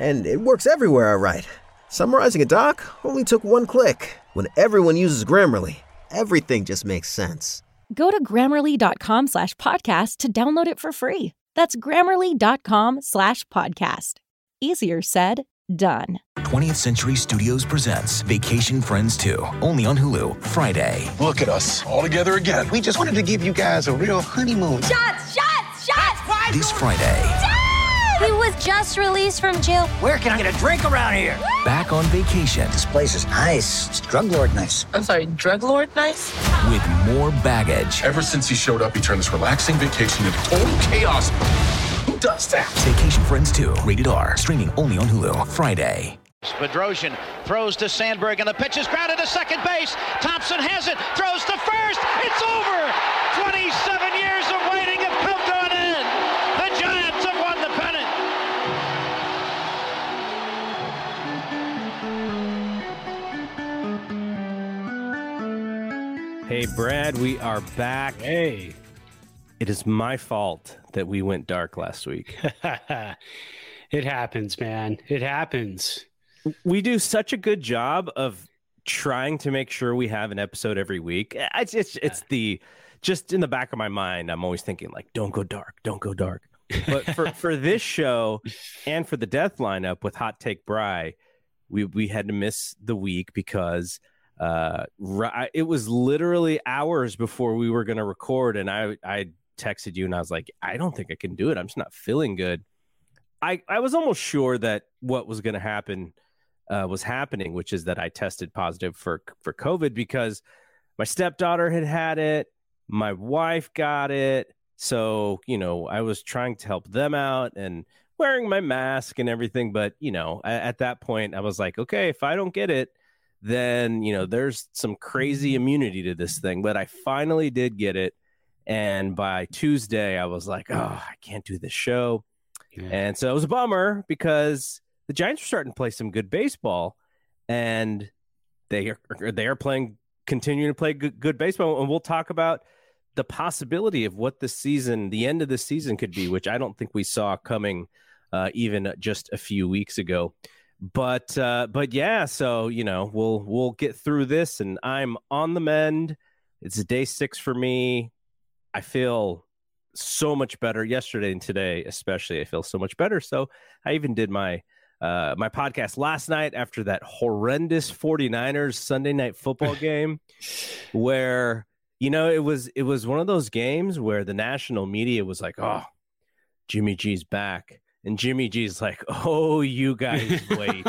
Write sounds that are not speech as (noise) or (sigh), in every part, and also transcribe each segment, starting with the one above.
And it works everywhere I write. Summarizing a doc only took one click. When everyone uses Grammarly, everything just makes sense. Go to grammarly.com slash podcast to download it for free. That's grammarly.com slash podcast. Easier said, done. 20th Century Studios presents Vacation Friends 2, only on Hulu, Friday. Look at us, all together again. We just wanted to give you guys a real honeymoon. Shots, shots, shots! This Friday. He was just released from jail. Where can I get a drink around here? Back on vacation. This place is nice. It's drug lord nice. I'm sorry, drug lord nice? With more baggage. Ever since he showed up, he turned this relaxing vacation into total chaos. Who does that? Vacation Friends 2, rated R, streaming only on Hulu, Friday. Bedrosian throws to Sandberg, and the pitch is grounded to second base. Thompson has it, throws to first. It's over. 27 years Hey, Brad, we are back. Hey. It is my fault that we went dark last week. (laughs) it happens, man. It happens. We do such a good job of trying to make sure we have an episode every week. It's it's, it's the just in the back of my mind, I'm always thinking like, don't go dark, don't go dark. But for (laughs) for this show and for the death lineup with Hot Take Bry, we we had to miss the week because uh it was literally hours before we were going to record and i i texted you and i was like i don't think i can do it. I'm just not feeling good. I i was almost sure that what was going to happen uh, was happening which is that i tested positive for for covid because my stepdaughter had had it my wife got it so you know i was trying to help them out and wearing my mask and everything but you know at, at that point i was like okay if i don't get it then you know there's some crazy immunity to this thing but i finally did get it. And by tuesday i was like oh i can't do this show. Yeah. and so it was a bummer because the giants are starting to play some good baseball and they are they are playing continuing to play good, good baseball. And we'll talk about the possibility of what the season the end of the season could be which i don't think we saw coming uh, even just a few weeks ago but uh, but yeah, so you know we'll we'll get through this, and I'm on the mend. It's day six for me. I feel so much better yesterday and today, especially. I feel so much better. So I even did my uh, my podcast last night after that horrendous 49ers Sunday night football game, (laughs) where you know it was it was one of those games where the national media was like, "Oh, Jimmy G's back." And Jimmy G's like, "Oh, you guys (laughs) wait.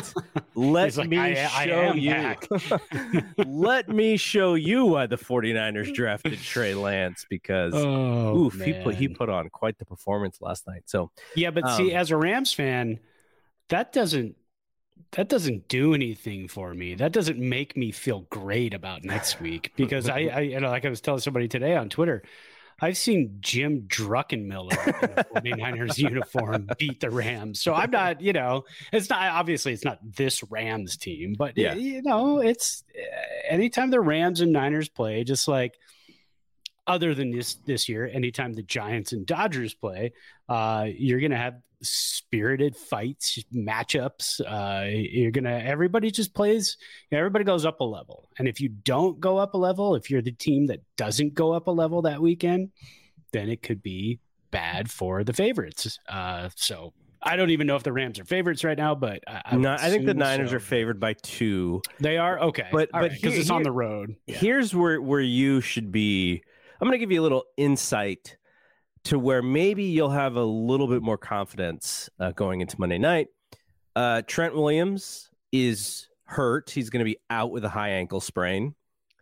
Let like, me I, show I you. (laughs) Let me show you why the 49ers (laughs) drafted Trey Lance because oh, oof, man. he put he put on quite the performance last night. So Yeah, but um, see as a Rams fan, that doesn't that doesn't do anything for me. That doesn't make me feel great about next week because I, I you know, like I was telling somebody today on Twitter, I've seen Jim Druckenmiller in a 49ers (laughs) uniform beat the Rams. So I'm not, you know, it's not obviously it's not this Rams team, but yeah. you know, it's eh, anytime the Rams and Niners play, just like other than this this year, anytime the Giants and Dodgers play, uh, you're gonna have spirited fights, matchups. Uh, you're gonna everybody just plays. Everybody goes up a level, and if you don't go up a level, if you're the team that doesn't go up a level that weekend, then it could be bad for the favorites. Uh, so I don't even know if the Rams are favorites right now, but I, I, no, I think the Niners so. are favored by two. They are okay, but All but because right, it's on the road. Yeah. Here's where where you should be. I'm going to give you a little insight to where maybe you'll have a little bit more confidence uh, going into Monday night. Uh, Trent Williams is hurt. He's going to be out with a high ankle sprain.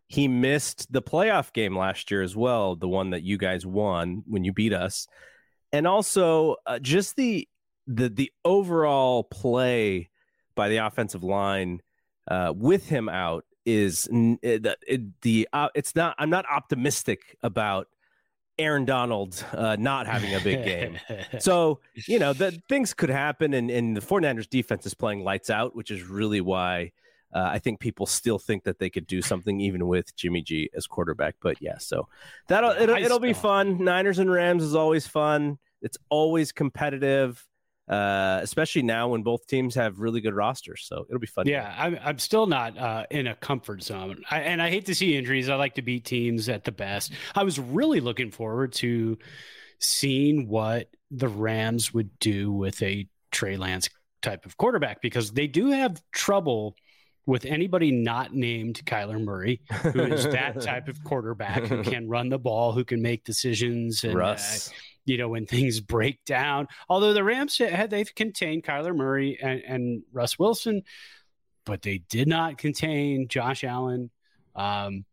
He missed the playoff game last year as well, the one that you guys won when you beat us. And also uh, just the the the overall play by the offensive line uh, with him out is the, the uh, it's not I'm not optimistic about Aaron Donald uh, not having a big game. (laughs) so, you know, the things could happen and, and the 49ers defense is playing lights out, which is really why uh, I think people still think that they could do something even with Jimmy G as quarterback. But yeah, so that'll it'll, it'll be fun. Niners and Rams is always fun. It's always competitive uh, especially now when both teams have really good rosters. So it'll be fun. Yeah, I'm, I'm still not uh, in a comfort zone. I, and I hate to see injuries. I like to beat teams at the best. I was really looking forward to seeing what the Rams would do with a Trey Lance type of quarterback because they do have trouble with anybody not named Kyler Murray, who is that (laughs) type of quarterback who can run the ball, who can make decisions. And. Uh, you know, when things break down. Although the Rams had they've contained Kyler Murray and, and Russ Wilson, but they did not contain Josh Allen. Um,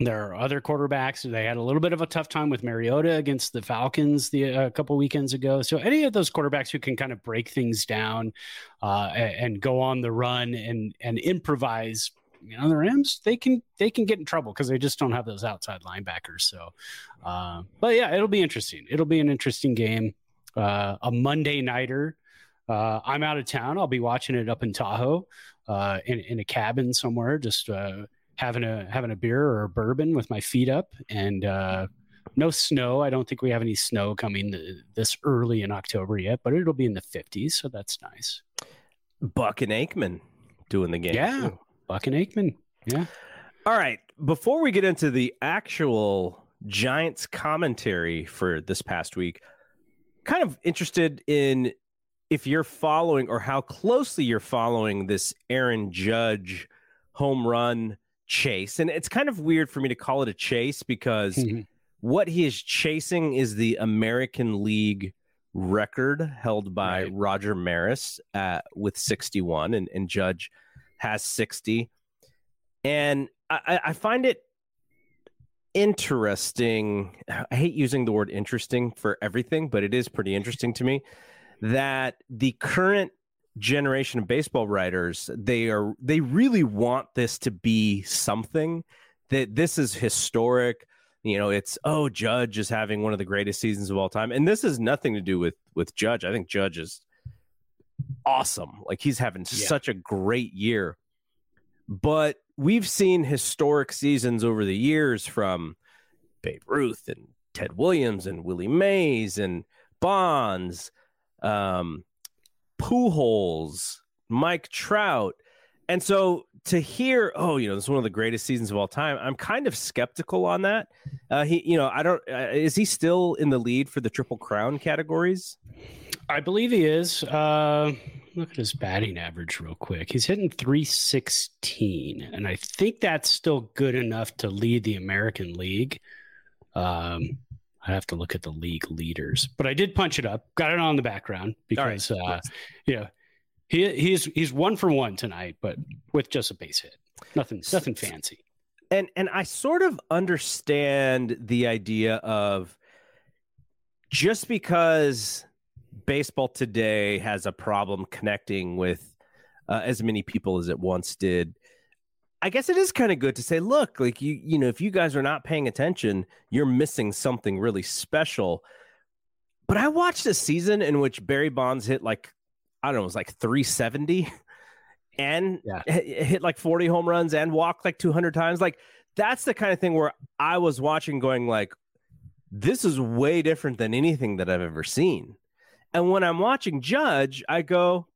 there are other quarterbacks. They had a little bit of a tough time with Mariota against the Falcons the, a couple weekends ago. So any of those quarterbacks who can kind of break things down uh, and, and, go on the run and and improvise you know the Rams they can they can get in trouble because they just don't have those outside linebackers. So, uh, but yeah, it'll be interesting. It'll be an interesting game. Uh, a Monday nighter. Uh, I'm out of town. I'll be watching it up in Tahoe, uh, in in a cabin somewhere, just uh, having a having a beer or a bourbon with my feet up, and uh, no snow. I don't think we have any snow coming this early in October yet, but it'll be in the 50s, so that's nice. Buck and Aikman doing the game. Yeah, too. Buck and Aikman. Yeah. All right. Before we get into the actual Giants commentary for this past week, kind of interested in if you're following or how closely you're following this Aaron Judge home run chase. And it's kind of weird for me to call it a chase because mm-hmm. what he is chasing is the American League record held by right. Roger Maris at, with 61, and, and Judge – has 60. And I, I find it interesting. I hate using the word interesting for everything, but it is pretty interesting to me that the current generation of baseball writers they are they really want this to be something that this is historic you know it's oh judge is having one of the greatest seasons of all time and this has nothing to do with with judge i think judge is awesome. Like he's having yeah. such a great year. But we've seen historic seasons over the years from Babe Ruth and Ted Williams and Willie Mays and Bonds, um, Pujols, Mike Trout. And so to hear, oh, you know, this is one of the greatest seasons of all time, I'm kind of skeptical on that. Uh, he, you know, I don't, uh, is he still in the lead for the Triple Crown categories? I believe he is. Uh, look at his batting average real quick. He's hitting 316, and I think that's still good enough to lead the American League. Um, I have to look at the league leaders, but I did punch it up. Got it on the background because, right. uh, yeah, he he's he's one for one tonight, but with just a base hit. Nothing, nothing fancy. And and I sort of understand the idea of just because baseball today has a problem connecting with uh, as many people as it once did. I guess it is kind of good to say, look, like you, you know, if you guys are not paying attention, you're missing something really special. But I watched a season in which Barry Bonds hit like, I don't know, it was like 370 (laughs) and yeah. hit like 40 home runs and walked like 200 times. Like that's the kind of thing where I was watching going like, this is way different than anything that I've ever seen. And when I'm watching Judge, I go,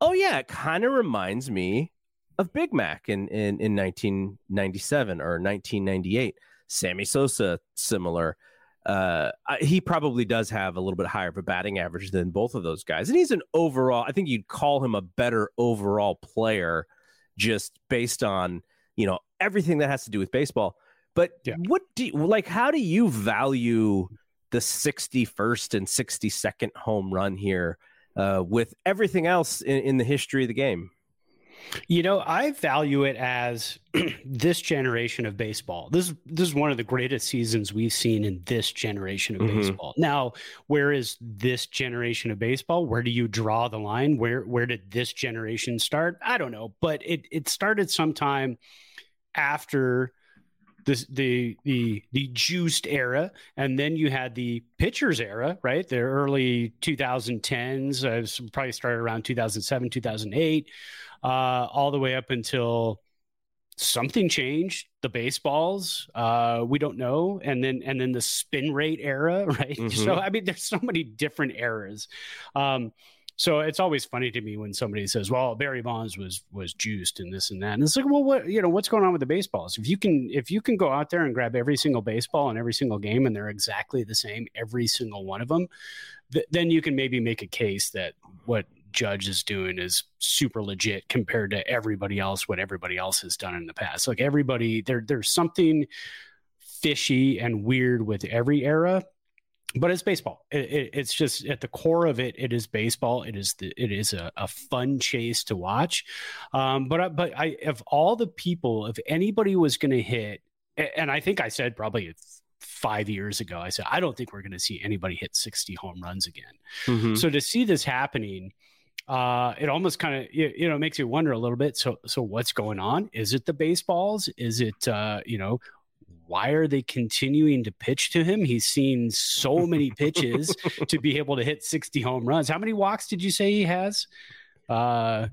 oh, yeah, it kind of reminds me of Big Mac in, in, in 1997 or 1998. Sammy Sosa, similar. Uh, he probably does have a little bit higher of a batting average than both of those guys. And he's an overall, I think you'd call him a better overall player just based on, you know, everything that has to do with baseball. But yeah. what do you, like, how do you value the 61st and 62nd home run here uh, with everything else in, in, the history of the game. You know, I value it as (clears throat) this generation of baseball. This this is one of the greatest seasons we've seen in this generation of mm-hmm. baseball. Now, where is this generation of baseball? Where do you draw the line? Where where did this generation start? I don't know, but it it started sometime after the the the the juiced era, and then you had the pitchers era, right? The early 2010s, uh, probably started around 2007, 2008 uh, all the way up until something changed the baseballs uh we don't know. And then and then the spin rate era (laughs) right? Mm-hmm. so i mean there's so many different eras. Um so it's always funny to me when somebody says well barry bonds was was juiced and this and that. And it's like well what you know what's going on with the baseballs? If you can if you can go out there and grab every single baseball in every single game and they're exactly the same every single one of them th- then you can maybe make a case that what Judge is doing is super legit compared to everybody else, what everybody else has done in the past. Like everybody, there, there's something fishy and weird with every era, but it's baseball. It, it, it's just at the core of it, it is baseball. It is the, it is a, a fun chase to watch. Um, but but I, of all the people, if anybody was going to hit, and I think I said probably five years ago, I said I don't think we're going to see anybody hit 60 home runs again. Mm-hmm. So to see this happening uh, it almost kind of you, you know makes you wonder a little bit. So so what's going on? Is it the baseballs? Is it uh, you know why are they continuing to pitch to him? He's seen so many pitches (laughs) to be able to hit 60 home runs. How many walks did you say he has? Uh,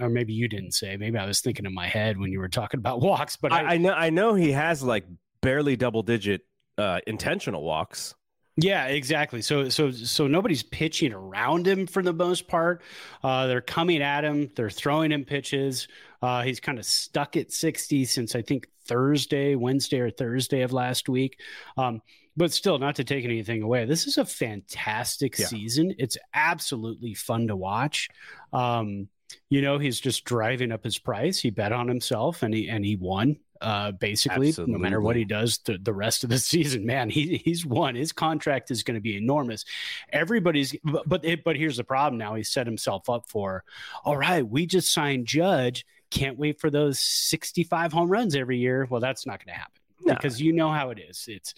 or maybe you didn't say. Maybe I was thinking in my head when you were talking about walks. But I, I, I know I know he has like barely double digit uh, intentional walks. Yeah, exactly. So so so nobody's pitching around him for the most part. Uh, they're coming at him. They're throwing him pitches. Uh, he's kind of stuck at 60 since I think Thursday, Wednesday or Thursday of last week. Um, but still, not to take anything away, this is a fantastic yeah. season. It's absolutely fun to watch. Um, you know, he's just driving up his price. He bet on himself and he and he won uh, basically, Absolutely. no matter what he does the, the rest of the (laughs) season. Man, he, he's won. His contract is going to be enormous. Everybody's, but but, it, but here's the problem. Now he set himself up for, all right, we just signed Judge. Can't wait for those 65 home runs every year. Well, that's not going to happen no. because you know how it is. It's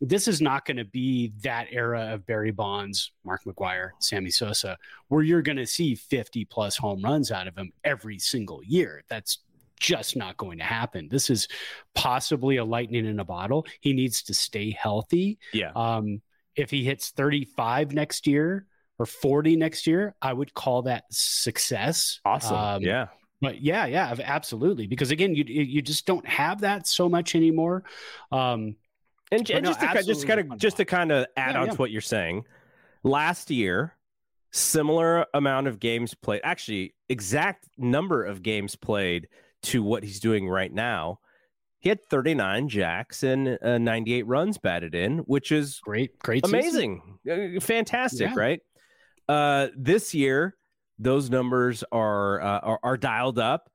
this is not going to be that era of Barry Bonds, Mark McGwire, Sammy Sosa, where you're going to see 50 plus home runs out of him every single year. That's just not going to happen. This is possibly a lightning in a bottle. He needs to stay healthy. Yeah. Um, if he hits 35 next year or 40 next year, I would call that success. Awesome. Um, yeah. But yeah, yeah, absolutely. Because again, you you just don't have that so much anymore. Um, and, and no, just, to, just kind of just to kind of add yeah, on yeah. to what you're saying, last year, similar amount of games played, actually exact number of games played to what he's doing right now, he had 39 jacks and uh, 98 runs batted in, which is great, great, amazing, uh, fantastic, yeah. right? Uh, this year, those numbers are, uh, are, are dialed up,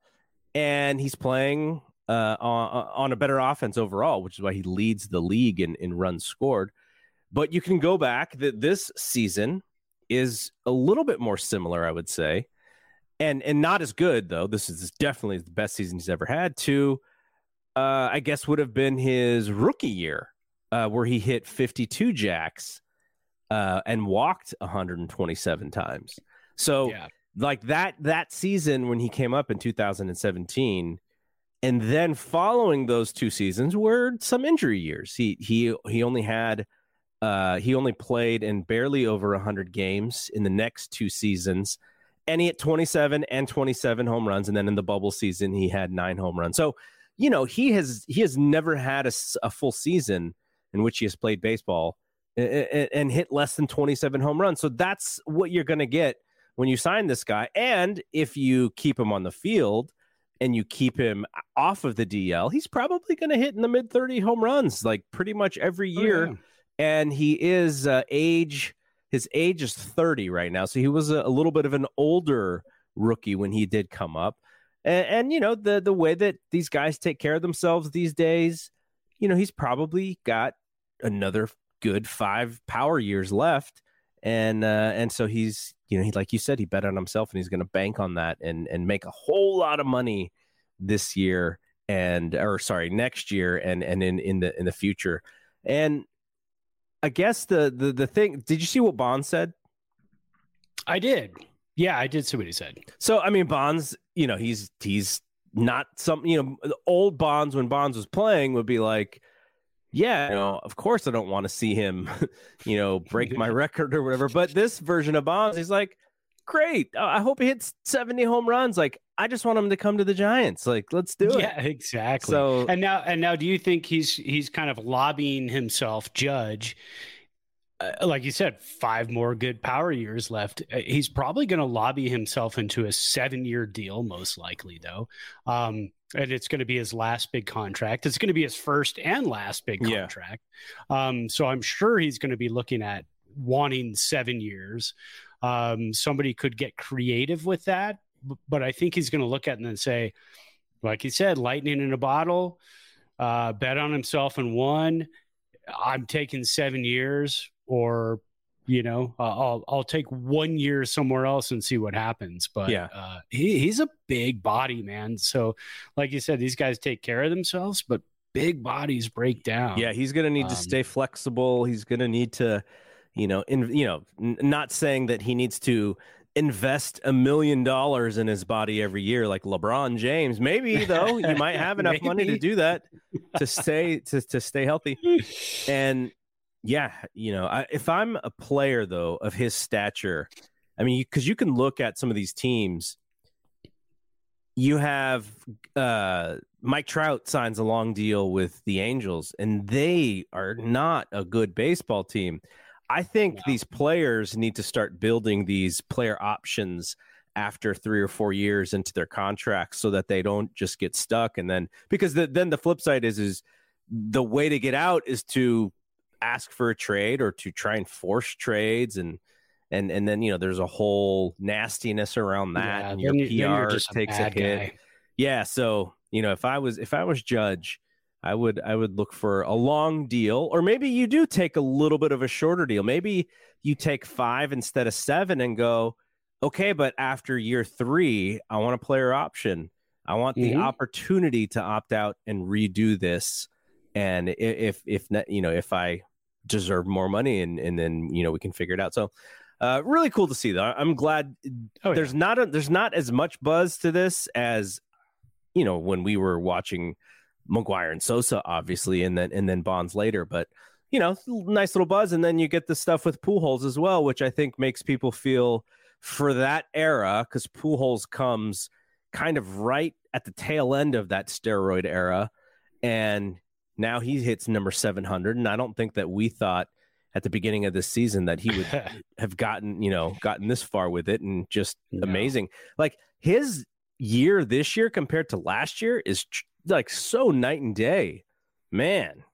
and he's playing uh, on, on a better offense overall, which is why he leads the league in, in runs scored. But you can go back that this season is a little bit more similar, I would say and and not as good though. This is definitely the best season he's ever had. To uh, I guess would have been his rookie year, uh, where he hit 52 jacks uh, and walked 127 times. So yeah. like that that season when he came up in 2017, and then following those two seasons were some injury years. He he he only had. Uh, he only played in barely over 100 games in the next two seasons and he hit 27 and 27 home runs and then in the bubble season he had nine home runs so you know he has he has never had a, a full season in which he has played baseball and, and hit less than 27 home runs so that's what you're going to get when you sign this guy and if you keep him on the field and you keep him off of the DL, he's probably going to hit in the mid 30 home runs like pretty much every year. Oh, yeah. And he is uh, age his age is 30 right now. So he was a, a little bit of an older rookie when he did come up. And, and, you know, the the way that these guys take care of themselves these days, you know, he's probably got another good five power years left. And uh, and so he's you know, he like you said, he bet on himself and he's going to bank on that and and make a whole lot of money this year and or sorry next year and and in in the in the future. And I guess the the the thing. Did you see what Bonds said? I did. Yeah, I did see what he said. So I mean, Bonds, you know, he's he's not some you know old Bonds when Bonds was playing would be like yeah, you know, of course I don't want to see him, (laughs) you know, break my (laughs) record or whatever. But this version of Bonds, he's like, great. I hope he hits 70 home runs. Like, I just want him to come to the Giants. Like, let's do it. Yeah, exactly. So and now and now do you think he's he's kind of lobbying himself, Judge? Uh, like you said, five more good power years left. Uh, he's probably going to lobby himself into a seven-year deal, most likely, though. Um, and it's going to be his last big contract. It's going to be his first and last big contract. Yeah. Um, so I'm sure he's going to be looking at wanting seven years. Um, somebody could get creative with that, but I think he's going to look at it and say, like he said, lightning in a bottle, uh, bet on himself and won. I'm taking seven years, or you know, uh, I'll I'll take one year somewhere else and see what happens. But yeah, uh, he, he's a big body man. So, like you said, these guys take care of themselves, but big bodies break down. Yeah, he's going to need um, to stay flexible. He's going to need to, you know, in you know, n- not saying that he needs to invest a million dollars in his body every year like LeBron James. Maybe though, you might have (laughs) enough money to do that (laughs) to stay to to stay healthy. And yeah, you know, I, if I'm a player though of his stature, I mean, because you, can look at some of these teams. You have uh, Mike Trout signs a long deal with the Angels, and they are not a good baseball team. I think no. these players need to start building these player options after three or four years into their contracts so that they don't just get stuck and then because the, then the flip side is is the way to get out is to ask for a trade or to try and force trades and and and then you know there's a whole nastiness around that yeah, and your PR takes a, a hit. Guy. Yeah, so you know if I was if I was judge, I would I would look for a long deal or maybe you do take a little bit of a shorter deal. Maybe you take 5 instead of 7 and go, "Okay, but after year 3, I want a player option. I want the mm-hmm. opportunity to opt out and redo this." And if if you know if I deserve more money and and then you know we can figure it out. So uh really cool to see though i'm glad oh, there's yeah. not a, there's not as much buzz to this as you know when we were watching mcgwire and sosa obviously and then and then bonds later. But you know nice little buzz. And then you get the stuff with Pujols as well which i think makes people feel for that era because Pujols comes kind of right at the tail end of that steroid era. And now he hits number 700. And I don't think that we thought at the beginning of this season that he would (laughs) have gotten, you know, gotten this far with it and just no. amazing. Like his year this year compared to last year is like so night and day. Man.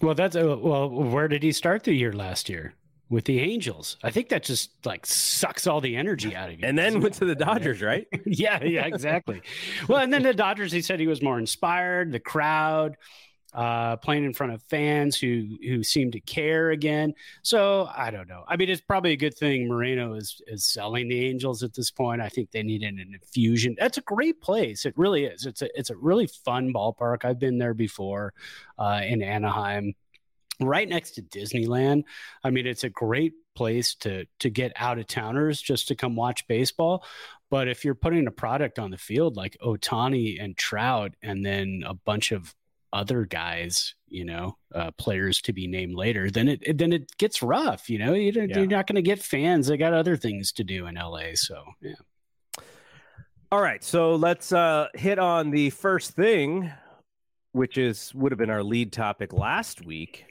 Well, that's uh, well, where did he start the year last year? With the Angels. I think that just like sucks all the energy (laughs) out of you. And then went to the Dodgers, (laughs) right? yeah, yeah, exactly. well, and then the Dodgers, he said he was more inspired, the crowd, uh, playing in front of fans who who seem to care again. So I don't know. I mean, it's probably a good thing Moreno is is selling the Angels at this point. I think they need an infusion. That's a great place. It really is. It's a it's a really fun ballpark. I've been there before uh, in Anaheim, right next to Disneyland. I mean, it's a great place to to get out of towners just to come watch baseball. But if you're putting a product on the field like Ohtani and Trout, and then a bunch of other guys, you know, uh, players to be named later, then it, then it gets rough. You know, you, yeah. not going to get fans. They got other things to do in LA. So yeah. All right, so let's uh, hit on the first thing, which is would have been our lead topic last week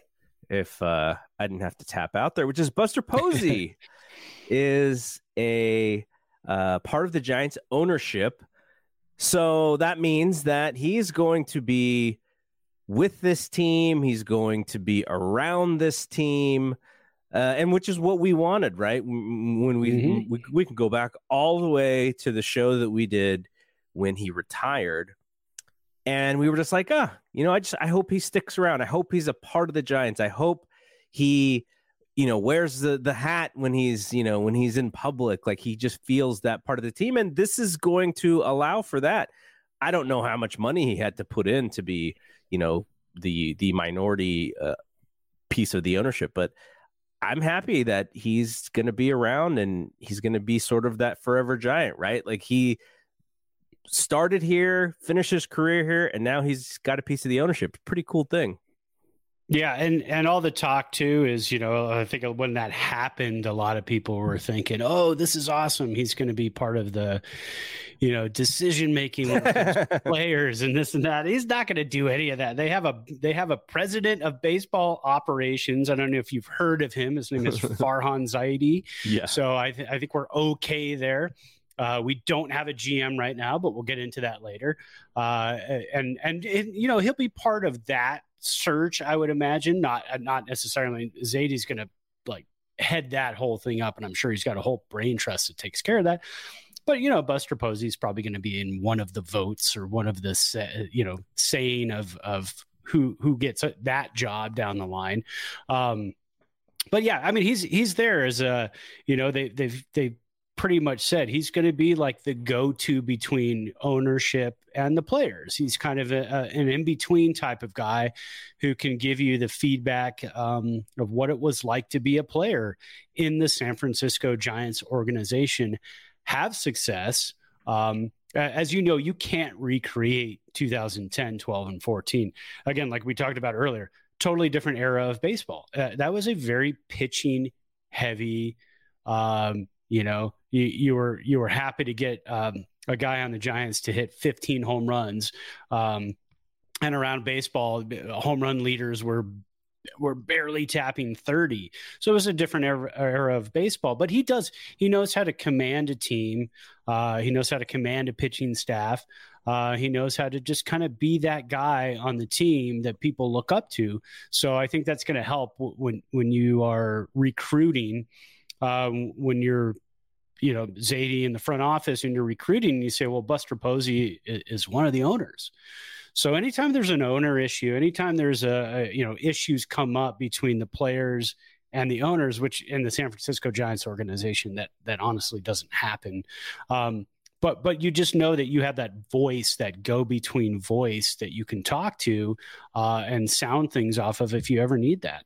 if uh, I didn't have to tap out there, which is Buster Posey (laughs) is a uh, part of the Giants ownership. So that means that he's going to be with this team. He's going to be around this team, uh, and which is what we wanted, right? When we, mm-hmm. we we can go back all the way to the show that we did when he retired, and we were just like, ah, you know, I just I hope he sticks around. I hope he's a part of the Giants. I hope he you know, wears the the hat when he's, you know, when he's in public. Like he just feels that part of the team, and this is going to allow for that. I don't know how much money he had to put in to be, you know, the the minority uh, piece of the ownership, but I'm happy that he's going to be around and he's going to be sort of that forever giant, right? Like he started here, finished his career here, and now he's got a piece of the ownership. Pretty cool thing. Yeah, and and all the talk too is, you know, I think when that happened, a lot of people were thinking, "Oh, this is awesome. He's going to be part of the, you know, decision making (laughs) players and this and that." He's not going to do any of that. They have a they have a president of baseball operations. I don't know if you've heard of him. His name is (laughs) Farhan Zaidi. Yeah. So I th- I think we're okay there. Uh, we don't have a GM right now, but we'll get into that later. Uh, and and it, you know he'll be part of that search, I would imagine. Not not necessarily Zaidi's going to like head that whole thing up, and I'm sure he's got a whole brain trust that takes care of that. But you know, Buster Posey's probably going to be in one of the votes or one of the you know saying of of who who gets that job down the line. Um, but yeah, I mean, he's he's there as a you know they they've they've pretty much said he's going to be like the go-to between ownership and the players. He's kind of a, a, an in-between type of guy who can give you the feedback um, of what it was like to be a player in the San Francisco Giants organization, have success. Um, as you know, you can't recreate 2010, 12, and 14. Again, like we talked about earlier, totally different era of baseball. Uh, that was a very pitching heavy um, you know, you, you were you were happy to get um, a guy on the Giants to hit 15 home runs. Um, and around baseball, home run leaders were were barely tapping 30. So it was a different era, era, of baseball. But he does, he knows how to command a team. Uh, he knows how to command a pitching staff. Uh, he knows how to just kind of be that guy on the team that people look up to. So I think that's going to help when when you are recruiting um, when you're you know Zaidi in the front office and you're recruiting, and you say, well, Buster Posey is one of the owners. So anytime there's an owner issue, anytime there's a, you know issues come up between the players and the owners, which in the San Francisco Giants organization that that honestly doesn't happen. Um, but but you just know that you have that voice, that go between voice that you can talk to uh, and sound things off of if you ever need that.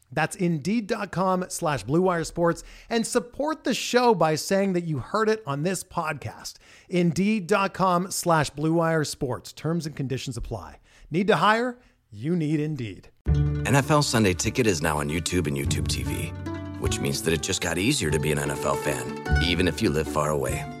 That's Indeed.com slash BlueWire Sports and support the show by saying that you heard it on this podcast. Indeed.com slash BlueWire Sports. Terms and conditions apply. Need to hire? You need Indeed. NFL Sunday Ticket is now on YouTube and YouTube TV, which means that it just got easier to be an NFL fan, even if you live far away.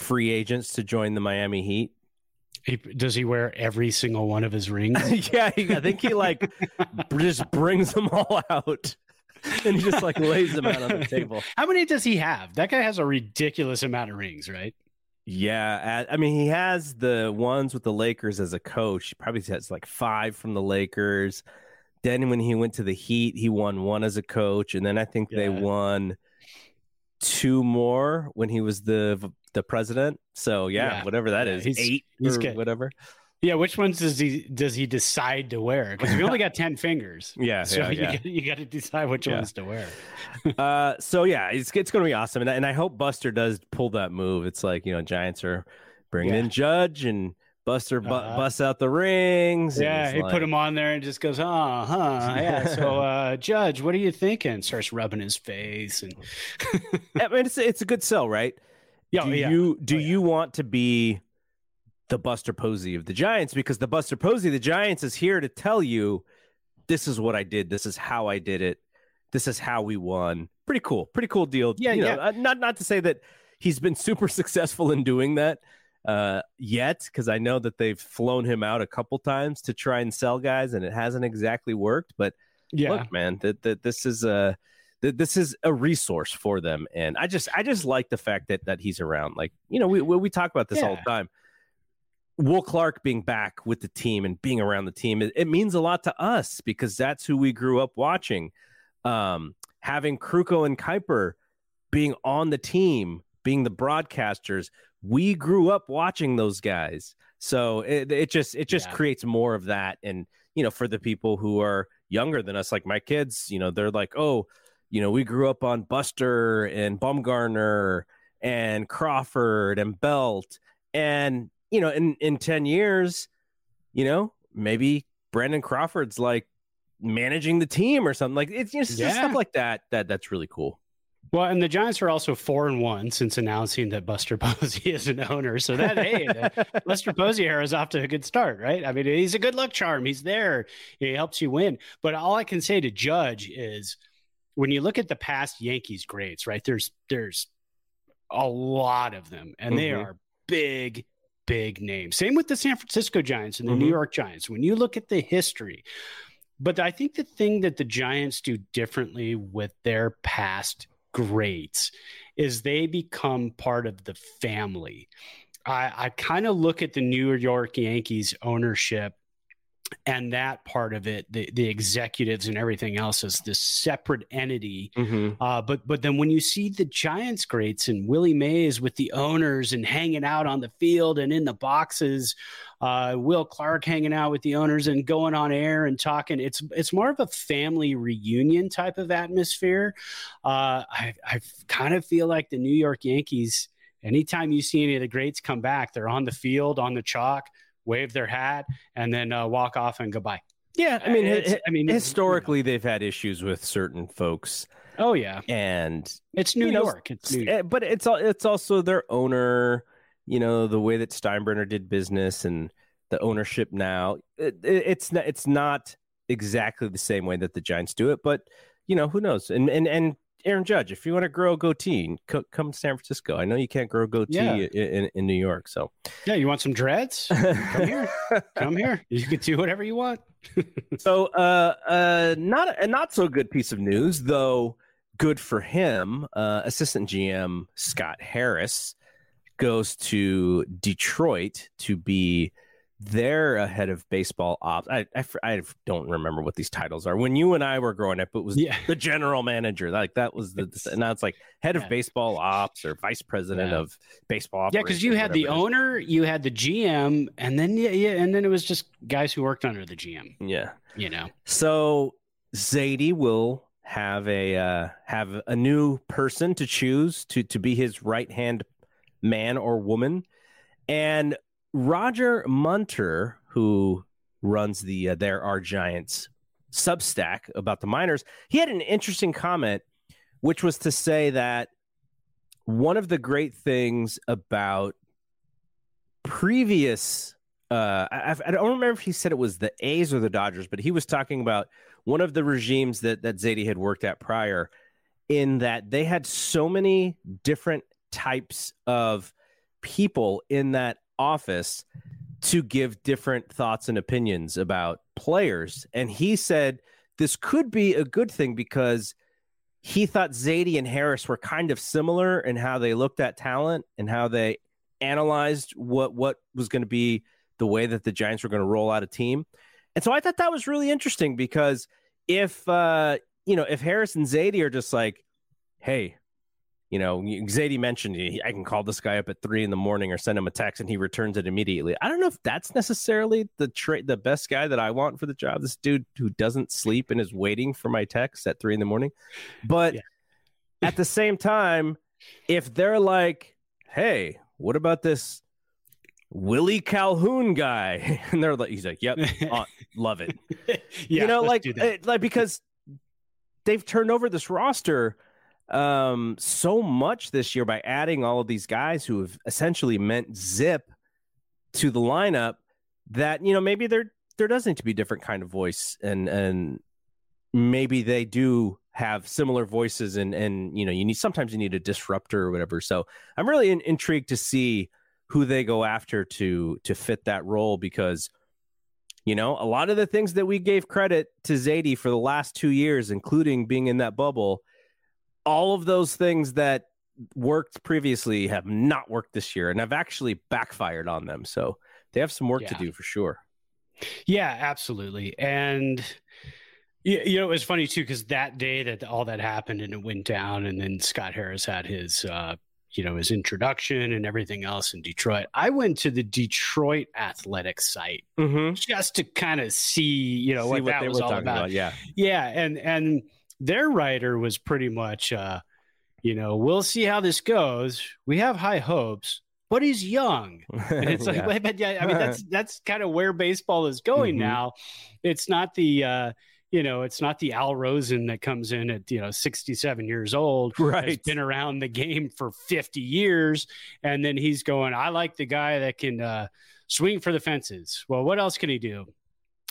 free agents to join the Miami Heat? He, does he wear every single one of his rings? (laughs) yeah, he, I think he like (laughs) just brings them all out and he just like lays them out on the (laughs) table. How many does he have? That guy has a ridiculous amount of rings, right? Yeah, I mean, he has the ones with the Lakers as a coach. He probably has like five from the Lakers. Then when he went to the Heat, he won one as a coach, and then I think yeah. they won two more when he was the the president. So yeah, yeah. whatever that is, he's eight he's or good. whatever. Yeah, which ones does he does he decide to wear? Because we only (laughs) got ten fingers. Yeah, so yeah, you, yeah. Got, you got to decide which Yeah. ones to wear. (laughs) uh, so yeah, it's it's gonna be awesome, and I, and I hope Buster does pull that move. It's like you know, Giants are bringing in Judge and Buster bu- Uh-huh. busts out the rings. Yeah, he like- put him on there and just goes, "Oh, huh, yeah." So, (laughs) uh, Judge, what are you thinking? Starts rubbing his face and I mean, it's it's a good sell, right? Yeah, do yeah. you do you want to be the Buster Posey of the Giants? Because the Buster Posey of the Giants is here to tell you, this is what I did. This is how I did it. This is how we won. Pretty cool. Pretty cool deal. Yeah, You yeah. uh, not not to say that he's been super (laughs) successful in doing that uh yet because i know that they've flown him out a couple times to try and sell guys and it hasn't exactly worked but Yeah. look man that, that this is a that this is a resource for them and i just i just like the fact that that he's around like you know we we, we talk about this all the time. Will clark being back with the team and being around the team it, it means a lot to us because that's who we grew up watching. Um having krukow and kuiper being on the team being the broadcasters we grew up watching those guys. So it, it just it just Yeah. creates more of that and you know for the people who are younger than us like my kids you know they're like oh you know we grew up on buster and bumgarner and crawford and belt and you know in in 10 years you know maybe brandon crawford's like managing the team or something like it's just Yeah. stuff like that that that's really cool Well, and the Giants are also four and one since announcing that Buster (laughs) Posey is an owner. So that hey, (laughs) the Buster Posey era is off to a good start, right? I mean, he's a good luck charm. He's there. He helps you win. But all I can say to Judge is when you look at the past Yankees greats, right? There's there's a lot of them, and they Mhm. are big, big names. Same with the San Francisco Giants and the Mhm. New York Giants. When you look at the history, but I think the thing that the Giants do differently with their past greats is they become part of the family. I, I kind of look at the New York Yankees ownership and that part of it, the, the executives and everything else is this separate entity. Uh, but but then when you see the Giants greats and Willie Mays with the owners and hanging out on the field and in the boxes, uh, Will Clark hanging out with the owners and going on air and talking, it's it's more of a family reunion type of atmosphere. Uh, I I kind of feel like the New York Yankees. Anytime you see any of the greats come back, they're on the field on the chalk, wave their hat, and then uh, walk off and goodbye. Yeah, I mean, It's- hi- I mean, historically they've had issues with certain folks. Oh yeah, and it's New know, York. It's New s- eh, but it's it's also their owner. You know the way that Steinbrenner did business and the ownership now. It, it- it's not it's not exactly the same way that the Giants do it, but you know who knows? And and and Aaron Judge, if you want to grow a goatee, co- come to San Francisco. I know you can't grow a goatee Yeah. in, in, in New York, so Yeah, you want some dreads? (laughs) Come here. Come here. You can do whatever you want. (laughs) so uh uh not a not so good piece of news though good for him uh assistant gm scott harris goes to detroit to be their uh, head of baseball ops I, I I don't remember what these titles are when you and i were growing up it was Yeah. the general manager like that was the and now it's like head of baseball ops or vice president Yeah. of baseball Yeah, because you had the whatever it is. owner, you had the GM, and then yeah, yeah, and then it was just guys who worked under the GM. yeah You know. So Zaidi will have a uh, have a new person to choose to to be his right hand man or woman, and Roger Munter, who runs the uh, There Are Giants Substack about the minors, he had an interesting comment, which was to say that one of the great things about previous uh I, I don't remember if he said it was the A's or the Dodgers, but he was talking about one of the regimes that that Zaidi had worked at prior in that they had so many different types of people in that office to give different thoughts and opinions about players. And he said this could be a good thing because he thought Zaidi and Harris were kind of similar in how they looked at talent and how they analyzed what what was going to be the way that the Giants were going to roll out a team. And so I thought that was really interesting because if uh you know if Harris and Zaidi are just like, hey, you know, Zaidi mentioned I can call this guy up at three in the morning or send him a text and he returns it immediately. I don't know if that's necessarily the trait, the best guy that I want for the job. This dude who doesn't sleep and is waiting for my text at three in the morning. But yeah. at the same time, if they're like, hey, what about this Willie Calhoun guy? (laughs) And they're like, he's like, yep, uh, (laughs) love it. yeah, you know, like, like because they've turned over this roster um, so much this year by adding all of these guys who have essentially meant zip to the lineup that you know maybe there there does need to be a different kind of voice and and maybe they do have similar voices and and you know you need sometimes you need a disruptor or whatever. So i'm really in, intrigued to see who they go after to to fit that role because you know a lot of the things that we gave credit to Zaidi for the last two years including being in that bubble all of those things that worked previously have not worked this year and have actually backfired on them. So they have some work yeah. to do for sure. Yeah, absolutely. And you know, it was funny too because that day that all that happened and it went down, and then Scott Harris had his, uh, you know, his introduction and everything else in Detroit. I went to the Detroit athletic site mm-hmm. just to kind of see, you know, see what, what that was all about. about. Yeah, yeah, and and their writer was pretty much, uh, you know, we'll see how this goes. We have high hopes, but he's young. (laughs) And it's like, yeah. but yeah, I mean, that's (laughs) that's kind of where baseball is going mm-hmm. now. It's not the uh, you know, it's not the Al Rosen that comes in at, you know, 67 years old, right. Has been around the game for 50 years. And then he's going, I like the guy that can uh, swing for the fences. Well, what else can he do?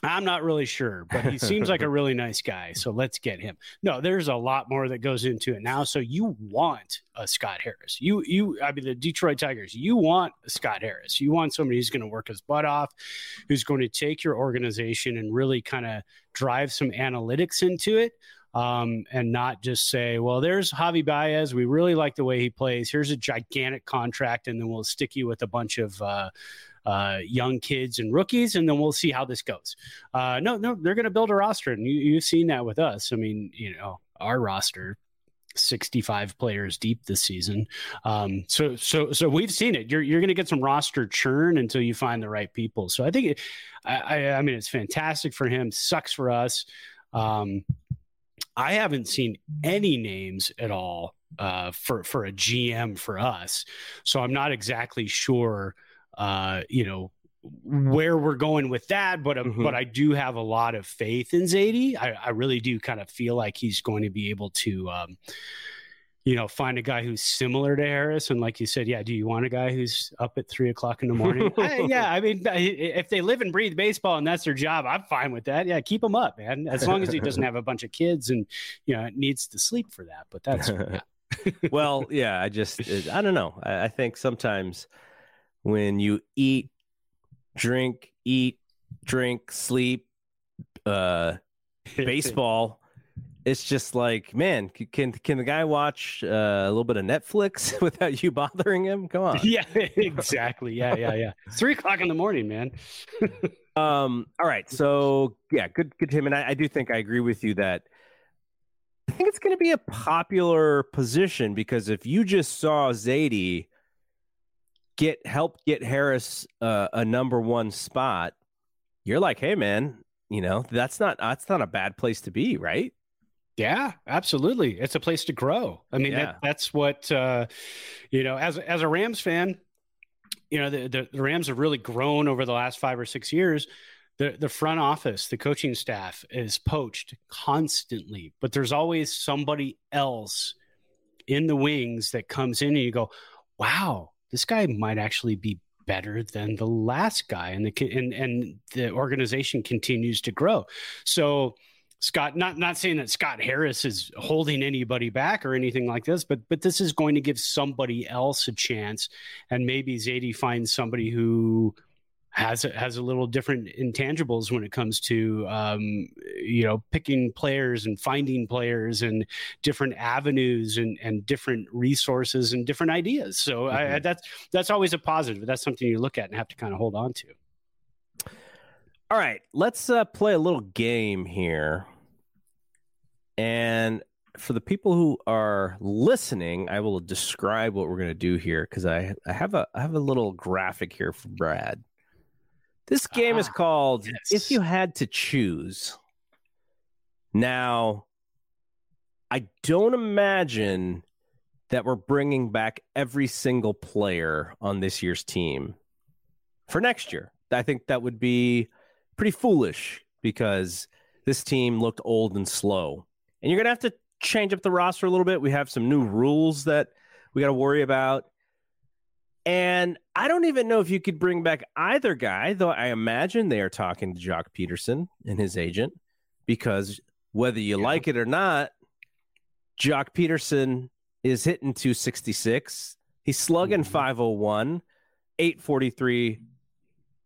I'm not really sure, but he seems like a (laughs) really nice guy. So let's get him. No, there's a lot more that goes into it now. So you want a Scott Harris. You you I mean the Detroit Tigers, you want Scott Harris. You want somebody who's going to work his butt off, who's going to take your organization and really kind of drive some analytics into it. Um, and not just say, well, there's Javi Baez. We really like the way he plays. Here's a gigantic contract, and then we'll stick you with a bunch of uh, uh, young kids and rookies, and then we'll see how this goes. Uh, no, no, they're going to build a roster, and you, you've seen that with us. I mean, you know, our roster 65 players deep this season. Um, so, so, so we've seen it. You're, you're going to get some roster churn until you find the right people. So I think, it, I, I mean, it's fantastic for him. Sucks for us. Um, I haven't seen any names at all uh, for for a GM for us, so I'm not exactly sure uh, you know, where we're going with that, but uh, mm-hmm. but I do have a lot of faith in Zaidi. I, I, really do kind of feel like he's going to be able to, um, you know, find a guy who's similar to Harris. And like you said, yeah, do you want a guy who's up at three o'clock in the morning? (laughs) I, yeah, I mean, if they live and breathe baseball and that's their job, I'm fine with that. Yeah, keep him up, man. As long as he doesn't have a bunch of kids and you know needs to sleep for that. But that's (laughs) yeah. well, yeah. I just I don't know. I, I think sometimes when you eat, drink, eat, drink, sleep, uh, (laughs) baseball. it's just like, man, can can the guy watch uh, a little bit of Netflix (laughs) without you bothering him? Come on. Yeah, (laughs) exactly. Yeah, yeah, yeah. Three o'clock in the morning, man. um. All right. So yeah, good, good him. And I, I do think I agree with you that I think it's going to be a popular position because if you just saw Zaidi get help get Harris uh, a number one spot, you're like, hey man, you know that's not that's not a bad place to be, right? Yeah, absolutely. It's a place to grow. I mean, yeah. that, that's what uh, you know. As as a Rams fan, you know the, the, the Rams have really grown over the last five or six years. The the front office, the coaching staff is poached constantly, but there's always somebody else in the wings that comes in and you go, wow, this guy might actually be better than the last guy and the and and the organization continues to grow. So Scott, not not saying that Scott Harris is holding anybody back or anything like this, but but this is going to give somebody else a chance, and maybe Zaidi finds somebody who has a, has a little different intangibles when it comes to um, you know picking players and finding players and different avenues and, and different resources and different ideas. So mm-hmm. I, that's that's always a positive. But that's something you look at and have to kind of hold on to. All right, let's uh, play a little game here. And for the people who are listening, I will describe what we're going to do here because I, I have a I have a little graphic here for Brad. This game ah, is called yes. If You Had to Choose. Now, I don't imagine that we're bringing back every single player on this year's team for next year. I think that would be pretty foolish because this team looked old and slow. And you're going to have to change up the roster a little bit. We have some new rules that we got to worry about. And I don't even know if you could bring back either guy, though I imagine they are talking to Joc Peterson and his agent because whether you yeah. like it or not, Joc Peterson is hitting 266. He's slugging mm-hmm. 501, 843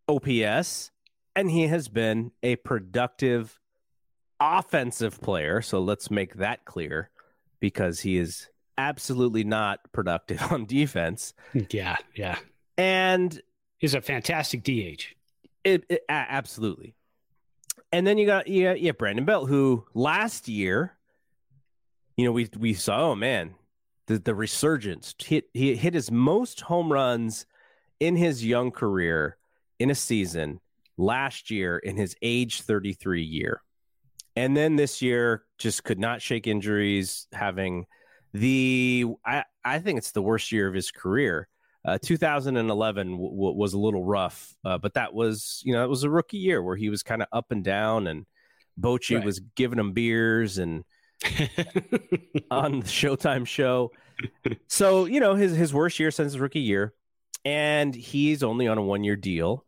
OPS, and he has been a productive offensive player. So let's make that clear because he is absolutely not productive (laughs) on defense. Yeah, yeah. And he's a fantastic DH. It, it absolutely. And then you got yeah, yeah, Brandon Belt, who last year, you know, we we saw, oh man, the, the resurgence. Hit he hit his most home runs in his young career in a season last year in his age 33 year. And then this year just could not shake injuries, having the I, I think it's the worst year of his career. Uh, 2011 w- w- was a little rough, uh, but that was you know it was a rookie year where he was kind of up and down, and Bochy right. was giving him beers and (laughs) on the Showtime show. So you know his his worst year since his rookie year, and he's only on a one year deal,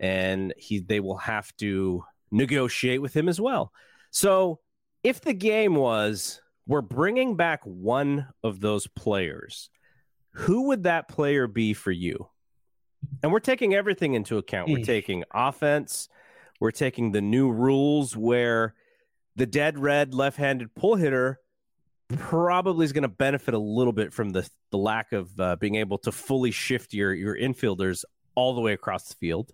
and he they will have to negotiate with him as well. So if the game was we're bringing back one of those players, who would that player be for you? And we're taking everything into account. We're taking offense, we're taking the new rules where the dead red left-handed pull hitter probably is going to benefit a little bit from the the lack of uh, being able to fully shift your your infielders all the way across the field.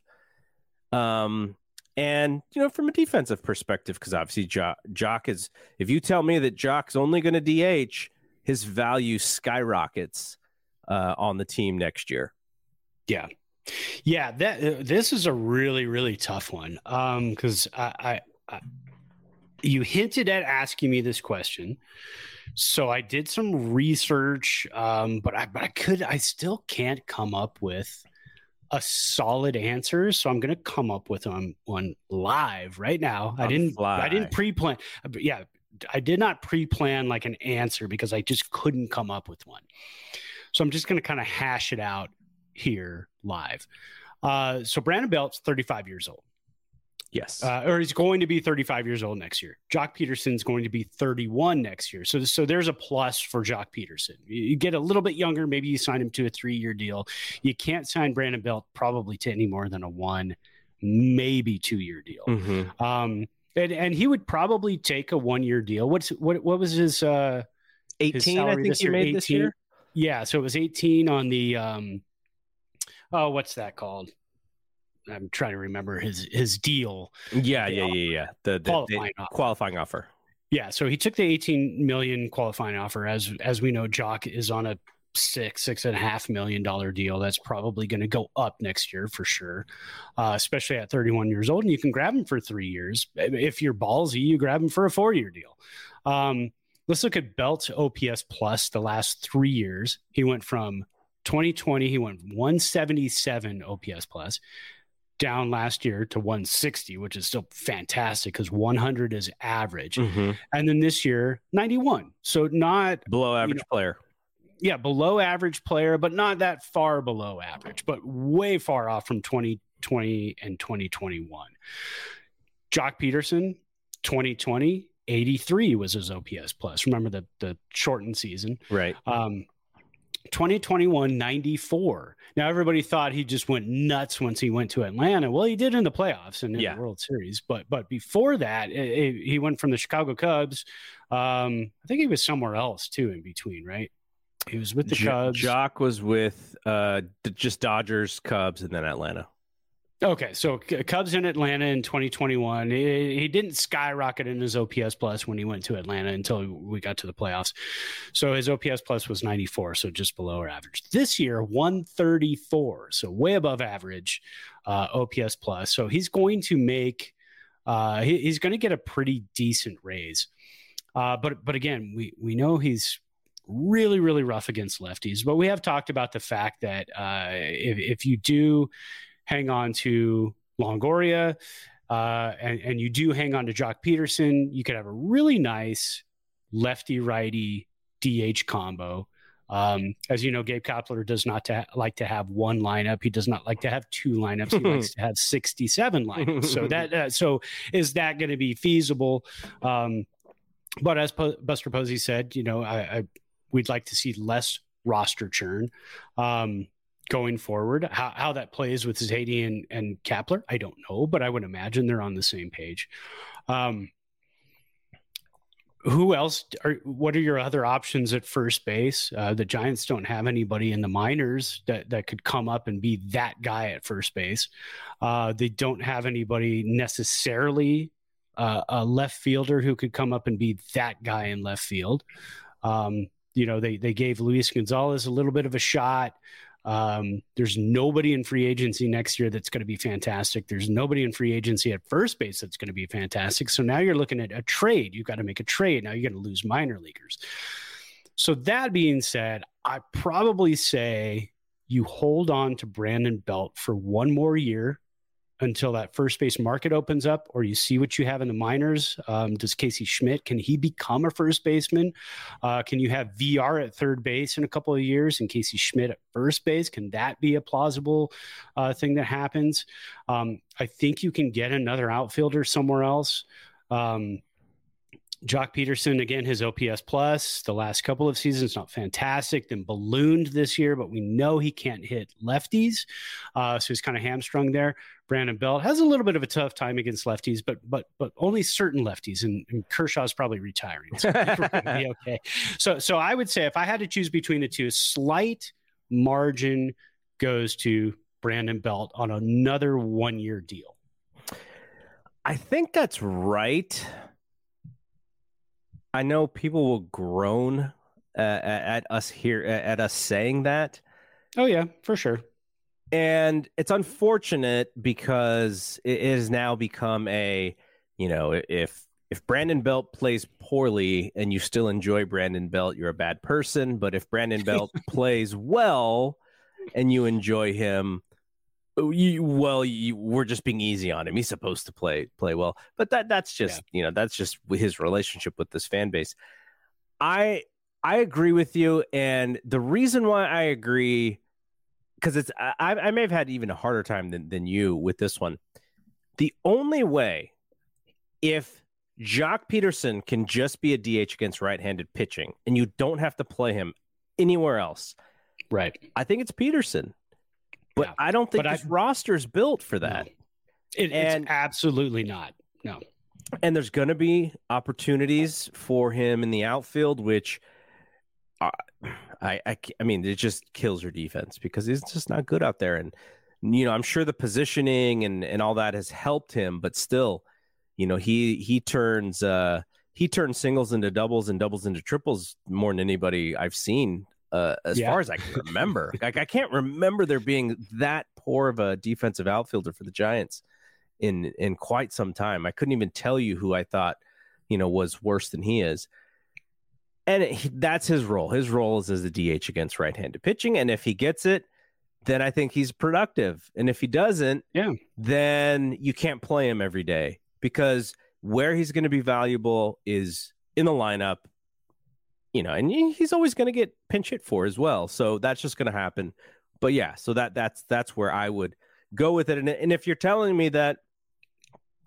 Um, and you know, from a defensive perspective, because obviously Jock, Joc is. If you tell me that Joc's only going to DH, his value skyrockets uh, on the team next year. Yeah, yeah. That uh, this is a really really tough one because um, I, I, I you hinted at asking me this question. So I did some research, um, but I but I could I still can't come up with a solid answer, so I'm going to come up with one, one live right now. I didn't fly. I didn't pre-plan. Yeah, I did not pre-plan like an answer because I just couldn't come up with one. So I'm just going to kind of hash it out here live. Uh, so Brandon Belt's 35 years old. Yes. Uh, or he's going to be 35 years old next year. Joc Pederson's going to be 31 next year. So, so there's a plus for Joc Peterson. You get a little bit younger. Maybe you sign him to a three year deal. You can't sign Brandon Belt probably to any more than a one, maybe two year deal. Mm-hmm. Um, and, and he would probably take a one year deal. What's what, what was his, uh, 18, I think he made 18? this year. Yeah. So it was 18 on the, um, oh, what's that called? I'm trying to remember his his deal. Yeah, yeah, yeah, yeah. The, the qualifying, the offer. qualifying offer. Yeah, so he took the 18 million qualifying offer. As as we know, Joc is on a six six and a half million dollar deal. That's probably going to go up next year for sure, uh, especially at 31 years old. And you can grab him for three years. If you're ballsy, you grab him for a four year deal. Um, let's look at Belt OPS plus the last three years. He went from 2020, he went 177 OPS plus down last year to 160, which is still fantastic because 100 is average. Mm-hmm. And then this year, 91. So not below average you know, player. Yeah, below average player, but not that far below average, but way far off from 2020 and 2021. Joc Peterson, 2020, 83 was his OPS plus. Remember the the shortened season. Right. Um, 2021 94. Now everybody thought he just went nuts once he went to Atlanta. Well, he did in the playoffs and in yeah. the World Series, but but before that, it, it, he went from the Chicago Cubs. Um, I think he was somewhere else too in between, right? He was with the J- Cubs. Joc was with uh, just Dodgers, Cubs, and then Atlanta. Okay, so Cubs in Atlanta in 2021. He, he, didn't skyrocket in his OPS plus when he went to Atlanta until we got to the playoffs. So his OPS plus was 94, so just below our average. This year, 134, so way above average uh, OPS plus. So he's going to make, uh, he, he's going to get a pretty decent raise. Uh, but but again, we we know he's really really rough against lefties. But we have talked about the fact that uh, if if you do hang on to Longoria, uh, and, and you do hang on to Joc Peterson, you could have a really nice lefty righty DH combo. Um, as you know, Gabe Kapler does not to like to have one lineup. He does not like to have two lineups. He likes to have 67 (laughs) lineups. So that, uh, so is that going to be feasible? Um, but as po- Buster Posey said, you know, I, I, we'd like to see less roster churn. Um, going forward. How, how that plays with Zaidi and, and Kapler, I don't know, but I would imagine they're on the same page. Um, who else are what are your other options at first base uh, the giants don't have anybody in the minors that, that could come up and be that guy at first base uh, they don't have anybody necessarily uh, a left fielder who could come up and be that guy in left field um, you know they, they gave luis gonzalez a little bit of a shot um, there's nobody in free agency next year that's going to be fantastic. There's nobody in free agency at first base that's going to be fantastic. So now you're looking at a trade. You've got to make a trade. Now you're going to lose minor leaguers. So that being said, I probably say you hold on to Brandon Belt for one more year until that first base market opens up or you see what you have in the minors. Um, does Casey schmidt can he become a first baseman? Uh, can you have Villar at third base in a couple of years and Casey schmidt at first base? Can that be a plausible uh, thing that happens? Um, I think you can get another outfielder somewhere else. Um, Joc Peterson, again, his OPS plus the last couple of seasons, not fantastic, then ballooned this year, but we know he can't hit lefties. Uh, so he's kind of hamstrung there. Brandon Belt has a little bit of a tough time against lefties, but but but only certain lefties, and, and Kershaw's probably retiring. So be (laughs) okay. So so I would say if I had to choose between the two, slight margin goes to Brandon Belt on another one year deal. I think that's right. I know people will groan uh, at us here at us saying that. Oh yeah, for sure. And it's unfortunate because it has now become a, you know, if if Brandon Belt plays poorly and you still enjoy Brandon Belt, you're a bad person. But if Brandon Belt (laughs) plays well and you enjoy him, Oh, you, well, you, we're just being easy on him. He's supposed to play play well, but that that's just yeah. you know that's just his relationship with this fan base. I I agree with you, and the reason why I agree because it's I, I may have had even a harder time than than you with this one. The only way if Joc Peterson can just be a DH against right-handed pitching, and you don't have to play him anywhere else, right? I think it's Pederson. But yeah. I don't think but roster's built for that. It, and, it's absolutely not. No. And there's going to be opportunities for him in the outfield, which uh, I, I, I mean, it just kills your defense because he's just not good out there. And, you know, I'm sure the positioning and, and all that has helped him, but still, you know, he, he turns, uh, he turns singles into doubles and doubles into triples more than anybody I've seen uh, as yeah. far as I can remember. like I can't remember there being that poor of a defensive outfielder for the Giants in in quite some time. I couldn't even tell you who I thought you know was worse than he is. And it, that's his role. His role is as a DH against right-handed pitching, and if he gets it, then I think he's productive. And if he doesn't, yeah, then you can't play him every day because where he's going to be valuable is in the lineup you know, and he's always going to get pinch hit for as well. So that's just going to happen. But yeah, so that that's that's where I would go with it. And, and if you're telling me that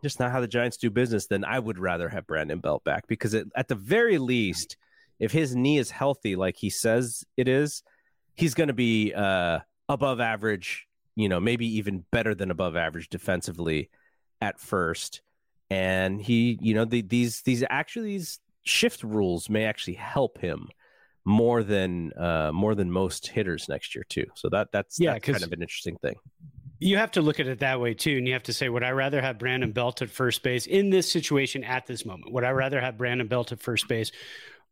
just not how the Giants do business, then I would rather have Brandon Belt back because it, at the very least, if his knee is healthy, like he says it is, he's going to be uh, above average. You know, maybe even better than above average defensively at first. And he, you know, the, these these actually these shift rules may actually help him more than uh, more than most hitters next year too. So that that's yeah, that's kind of an interesting thing. you have to look at it that way too, and you have to say, would I rather have Brandon Belt at first base in this situation at this moment? Would I rather have Brandon Belt at first base,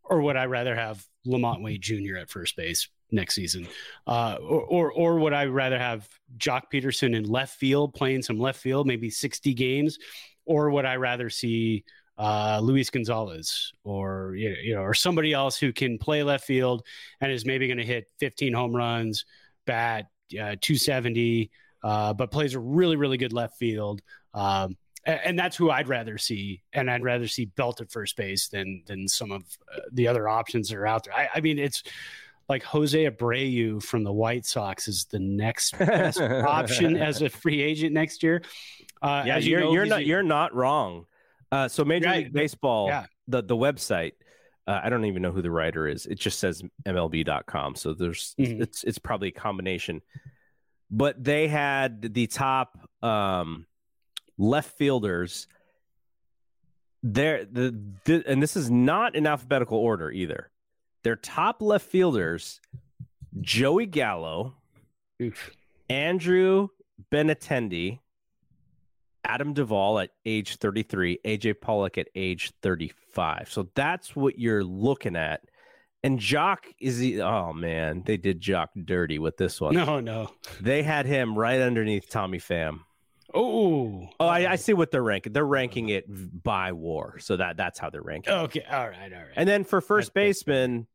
or would I rather have Lamont Wade Jr. at first base next season, uh, or, or or would I rather have Joc Peterson in left field playing some left field, maybe sixty games, or would I rather see uh, Luis Gonzalez or you know or somebody else who can play left field and is maybe going to hit fifteen home runs, bat uh, two seventy uh, but plays a really, really good left field. Um, and, and, that's who I'd rather see. And I'd rather see Belt at first base than than some of uh, the other options that are out there. I, I, mean, it's like Jose Abreu from the White Sox is the next best option (laughs) as a free agent next year. Uh, yeah, you are you're not you're not wrong. Uh, so Major right. League Baseball, yeah. the the website. Uh, I don't even know who the writer is. It just says MLB.com. So there's mm-hmm. it's it's probably a combination but they had the top um, left fielders there the, the, and this is not in alphabetical order either their top left fielders joey gallo Oof. andrew benintendi adam duvall at age 33 aj pollock at age 35 so that's what you're looking at and Joc is he, oh man, they did Joc dirty with this one. No, no. They had him right underneath Tommy Pham. Oh, oh, I, I, see what they're ranking. They're ranking it by WAR, so that that's how they're ranking. Okay, all right, all right. And then for first baseman,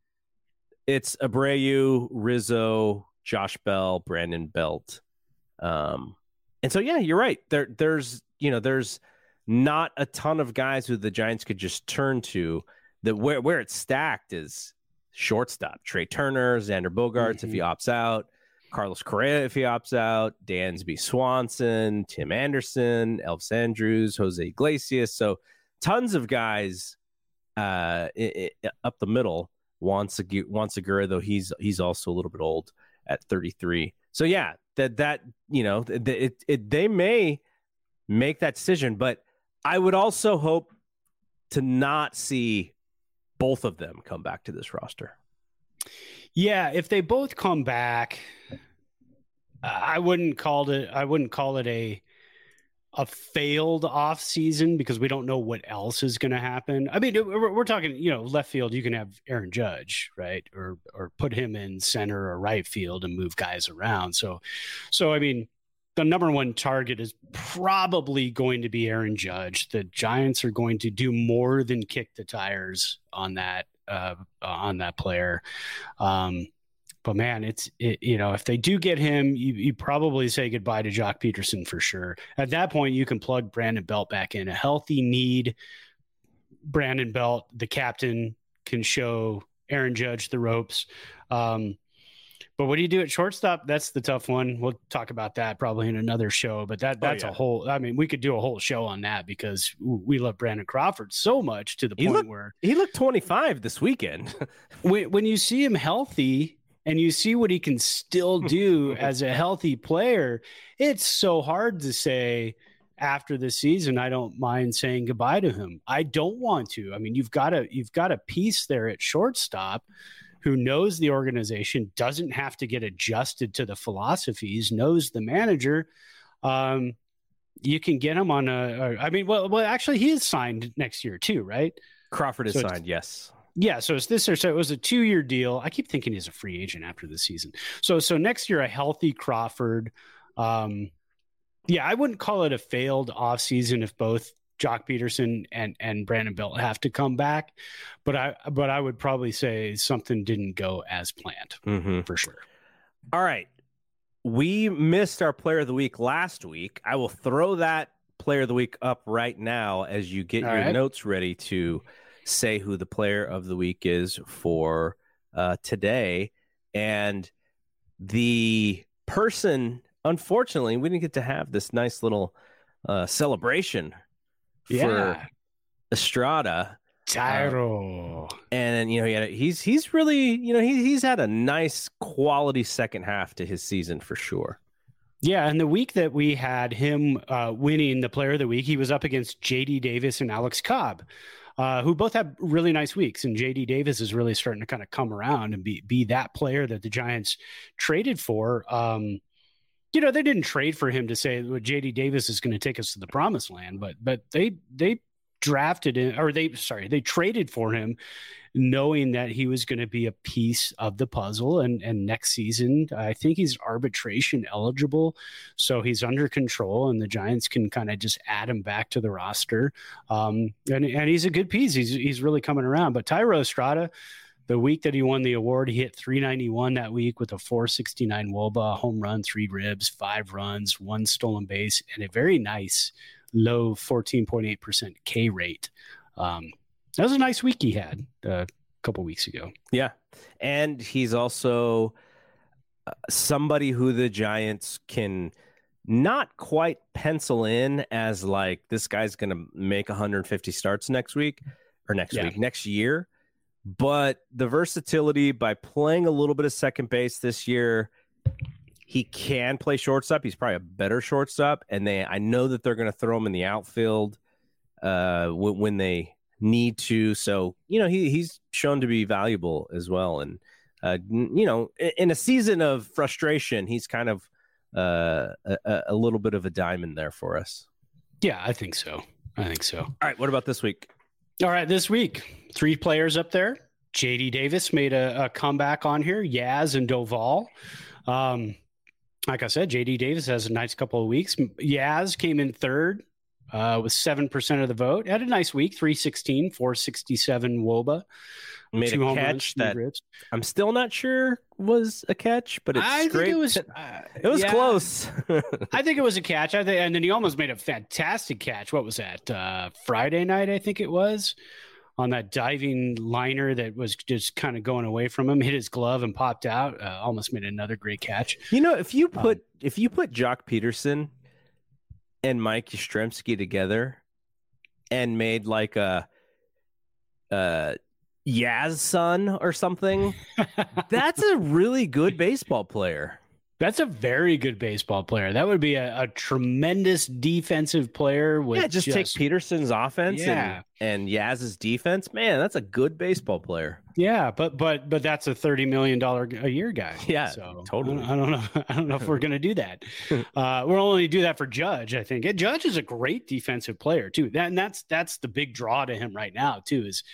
it's Abreu, Rizzo, Josh Bell, Brandon Belt. Um, and so yeah, you're right. There, there's you know, there's not a ton of guys who the Giants could just turn to. That where where it's stacked is shortstop. Trey Turner, Xander Bogaerts mm-hmm. if he mm-hmm. opts out, Carlos Correa if he opts out, Dansby Swanson, Tim Anderson, Elvis Andrus, Jose Iglesias. So tons of guys uh, it, it, up the middle. Juan, Segura, Juan Segura, though he's he's also a little bit old at 33. So yeah, that that you know it, it they may make that decision, but I would also hope to not see both of them come back to this roster. Yeah, if they both come back, I wouldn't call it. I wouldn't call it a a failed off season because we don't know what else is going to happen. I mean, we're, we're, talking, you know, left field. You can have Aaron Judge, right, or or put him in center or right field and move guys around. So, so I mean, the number one target is probably going to be Aaron Judge. The Giants are going to do more than kick the tires on that uh, on that player. Um, but man, it's it, you know if they do get him, you, you probably say goodbye to Joc Peterson for sure. At that point, you can plug Brandon Belt back in. A healthy need. Brandon Belt, the captain, can show Aaron Judge the ropes. Um, but what do you do at shortstop? That's the tough one. We'll talk about that probably in another show. But that oh, that's oh, yeah. a whole. I mean, we could do a whole show on that because we love Brandon Crawford so much to the he point looked, where he looked 25 this weekend. (laughs) when when you see him healthy and you see what he can still do as a healthy player, it's so hard to say after the season I don't mind saying goodbye to him. I don't want to. I mean, you've got a you've got a piece there at shortstop who knows the organization, doesn't have to get adjusted to the philosophies, knows the manager. Um, you can get him on a, a. I mean, well, well, actually, he is signed next year too, right? Crawford is so signed, yes. Yeah, so it's this or so it was a two year deal. I keep thinking he's a free agent after the season. So so next year a healthy Crawford. Um, yeah, I wouldn't call it a failed off season if both Joc Peterson and and Brandon Belt have to come back, but I but I would probably say something didn't go as planned mm-hmm. for sure. All right, we missed our player of the week last week. I will throw that player of the week up right now as you get All your right. notes ready to say who the player of the week is for uh, today. And the person, unfortunately, we didn't get to have this nice little uh, celebration yeah. for Estrada. Thairo. Um, and you know, he he's he's really, you know, he, he's had a nice quality second half to his season for sure. Yeah, and the week that we had him uh, winning the Player of the Week, he was up against J.D. Davis and Alex Cobb, uh, who both had really nice weeks. And J.D. Davis is really starting to kind of come around and be be that player that the Giants traded for. Um, you know, they didn't trade for him to say well, JD Davis is going to take us to the promised land, but but they they drafted him or they sorry, they traded for him knowing that he was going to be a piece of the puzzle and and next season I think he's arbitration eligible. So he's under control and the Giants can kind of just add him back to the roster. Um and and he's a good piece. He's he's really coming around. But Thairo Estrada the week that he won the award, he hit 391 that week with a 469 Woba, home run, three ribs, five runs, one stolen base, and a very nice low 14.8% K rate. Um, that was a nice week he had a couple weeks ago. Yeah. And he's also uh, somebody who the Giants can not quite pencil in as like this guy's going to make 150 starts next week or next yeah. week, next year but the versatility by playing a little bit of second base this year, he can play shortstop. He's probably a better shortstop, and they I know that they're going to throw him in the outfield uh, when, when, they need to. So you know he he's shown to be valuable as well, and uh, you know in a season of frustration, he's kind of uh, a, a little bit of a diamond there for us. Yeah, I think so. I think so. All right, what about this week? All right, this week, three players up there. JD Davis made a, a comeback on here, Yaz and Doval. Um, like I said, JD Davis has a nice couple of weeks. Yaz came in third uh, with 7% of the vote. Had a nice week 316, 467 Woba. Made a catch that ribs. I'm still not sure was a catch, but it's I great. Think it was, uh, it was yeah, close. (laughs) I think it was a catch. I think, and then he almost made a fantastic catch. What was that? Uh, Friday night, I think it was on that diving liner that was just kind of going away from him, hit his glove and popped out. Uh, almost made another great catch. You know, if you put um, if you put Joc Pederson and Mike Yastrzemski together and made like a uh Yaz son or something, (laughs) that's a really good baseball player. That's a very good baseball player. That would be a, a tremendous defensive player. With yeah, just, just, take Peterson's offense yeah. and, and Yaz's defense. Man, that's a good baseball player. Yeah, but but but that's a thirty million dollar a year guy. (laughs) Yeah, so totally. I don't, I don't know. (laughs) I don't know if we're going to do that. (laughs) uh, we'll only do that for Judge. I think. And Judge is a great defensive player too. That and that's that's the big draw to him right now too. Is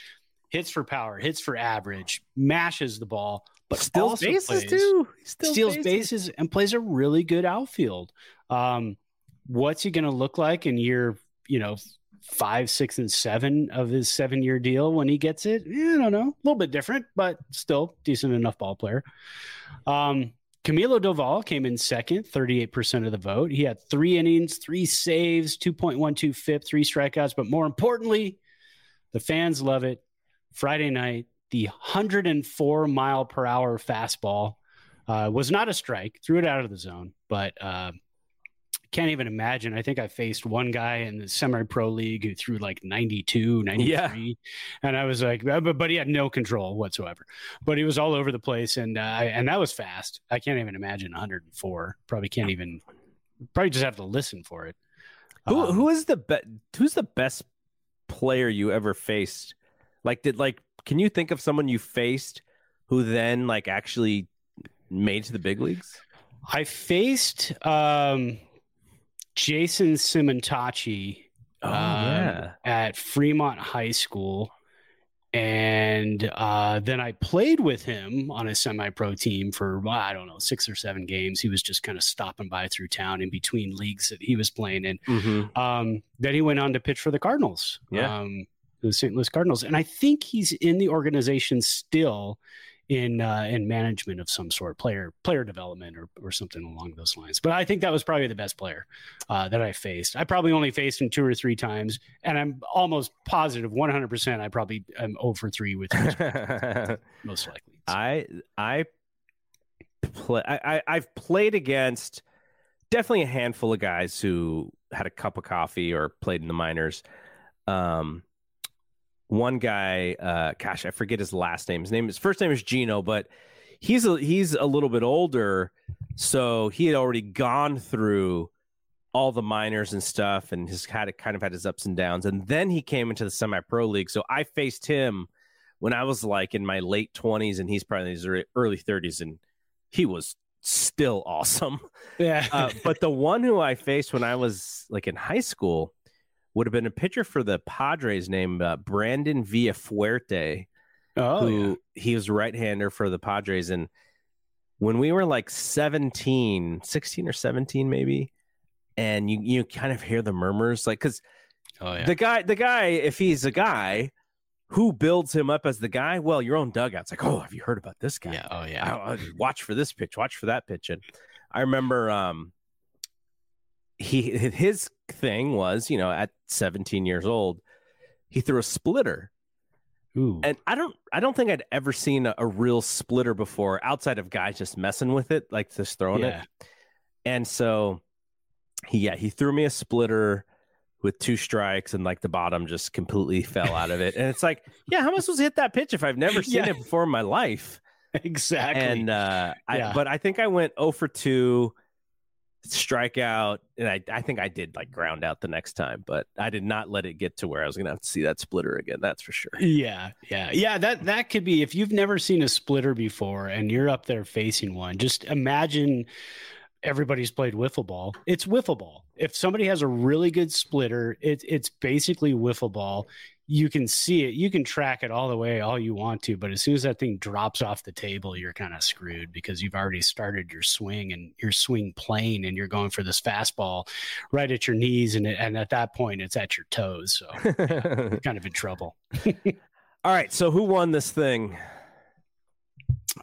hits for power, hits for average, mashes the ball but steals bases plays, too. Still steals bases. bases. and plays a really good outfield. Um, what's he going to look like in year, you know, five, six, and seven of his seven year deal when he gets it? Yeah, I don't know. A little bit different, but still decent enough ball player. Um, Camilo Doval came in second, 38% of the vote. He had three innings, three saves, 2.12 FIP, three strikeouts. But more importantly, the fans love it. Friday night, the 104 mile per hour fastball uh, was not a strike, threw it out of the zone, but uh, can't even imagine. I think I faced one guy in the semi pro league who threw like 92, 93. Yeah. And I was like, uh, but, but he had no control whatsoever. But he was all over the place. And, uh, and that was fast. I can't even imagine 104. Probably can't even, probably just have to listen for it. Who, um, who is the best, who's the best player you ever faced? Like, did like can you think of someone you faced who then like actually made to the big leagues? I faced um, Jason Simontacchi oh, um, yeah. at Fremont High School. And uh, then I played with him on a semi pro team for, well, I don't know, six or seven games. He was just kind of stopping by through town in between leagues that he was playing in. Mm-hmm. Um, then he went on to pitch for the Cardinals. Yeah. Um, the St. Louis Cardinals, and I think he's in the organization still in uh, in management of some sort, player player development or or something along those lines. But I think that was probably the best player uh, that I faced. I probably only faced him two or three times, and I'm almost positive, 100. percent I probably am over three with (laughs) most likely. So. I I play I, I I've played against definitely a handful of guys who had a cup of coffee or played in the minors. Um, one guy, uh, gosh, I forget his last name. His name, his first name is Gino, but he's a, he's a little bit older, so he had already gone through all the minors and stuff, and has had it kind of had his ups and downs. And then he came into the semi pro league. So I faced him when I was like in my late twenties, and he's probably in his early thirties, and he was still (laughs) awesome. Yeah. uh, but the one who I faced when I was like in high school would have been a pitcher for the Padres named uh, Brandon Villafuerte. Oh, who yeah. he was right-hander for the Padres and when we were like 17 16 or 17 maybe and you you kind of hear the murmurs like cuz oh, yeah. the guy the guy if he's a guy who builds him up as the guy well your own dugout's like oh have you heard about this guy yeah oh yeah I- I- watch for this pitch watch for that pitch and i remember um he his thing was you know at 17 years old he threw a splitter Ooh. and I don't I don't think I'd ever seen a, a real splitter before outside of guys just messing with it, like just throwing Yeah. it. And so he yeah, he threw me a splitter with two strikes and like the bottom just completely fell out of it. And it's like, (laughs) yeah, how am I supposed to hit that pitch if I've never seen Yeah. it before in my life? exactly. And uh Yeah. I but I think I went 0 for 2 strikeout and I, I think I did like ground out the next time, but I did not let it get to where I was gonna have to see that splitter again. That's for sure. Yeah, yeah, yeah. That that could be if you've never seen a splitter before and you're up there facing one. Just imagine everybody's played wiffle ball. It's wiffle ball. If somebody has a really good splitter, it's it's basically wiffle ball. You can see it. You can track it all the way, all you want to. But as soon as that thing drops off the table, you're kind of screwed because you've already started your swing and your swing plane, and you're going for this fastball right at your knees, and it, and at that point, it's at your toes. So yeah, (laughs) you're kind of in trouble. (laughs) All right, so who won this thing?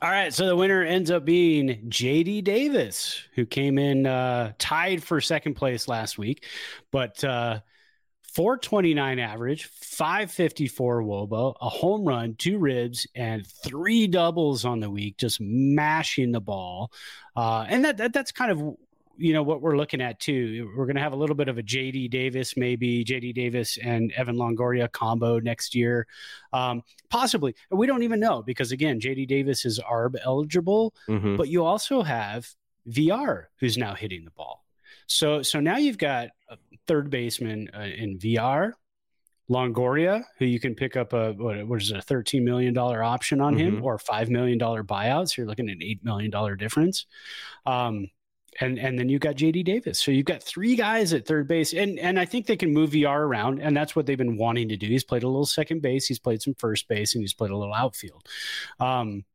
All right, so the winner ends up being JD Davis, who came in uh, tied for second place last week, but uh, 429 average, 554 Wobo, a home run, two ribs, and three doubles on the week, just mashing the ball. Uh, and that, that that's kind of you know what we're looking at too. We're going to have a little bit of a JD Davis, maybe JD Davis and Evan Longoria combo next year, um, possibly. We don't even know because again, JD Davis is ARB eligible, Mhm. but you also have Villar who's now hitting the ball. So so now you've got a third baseman uh, in Villar. Longoria, who you can pick up a what, what is it, a thirteen million dollar option on him Mhm. or five million dollar buyouts. So you're looking at an eight million dollar difference. Um, and and then you've got JD Davis. So you've got three guys at third base, and and I think they can move Villar around, and that's what they've been wanting to do. He's played a little second base, he's played some first base, and he's played a little outfield. Um,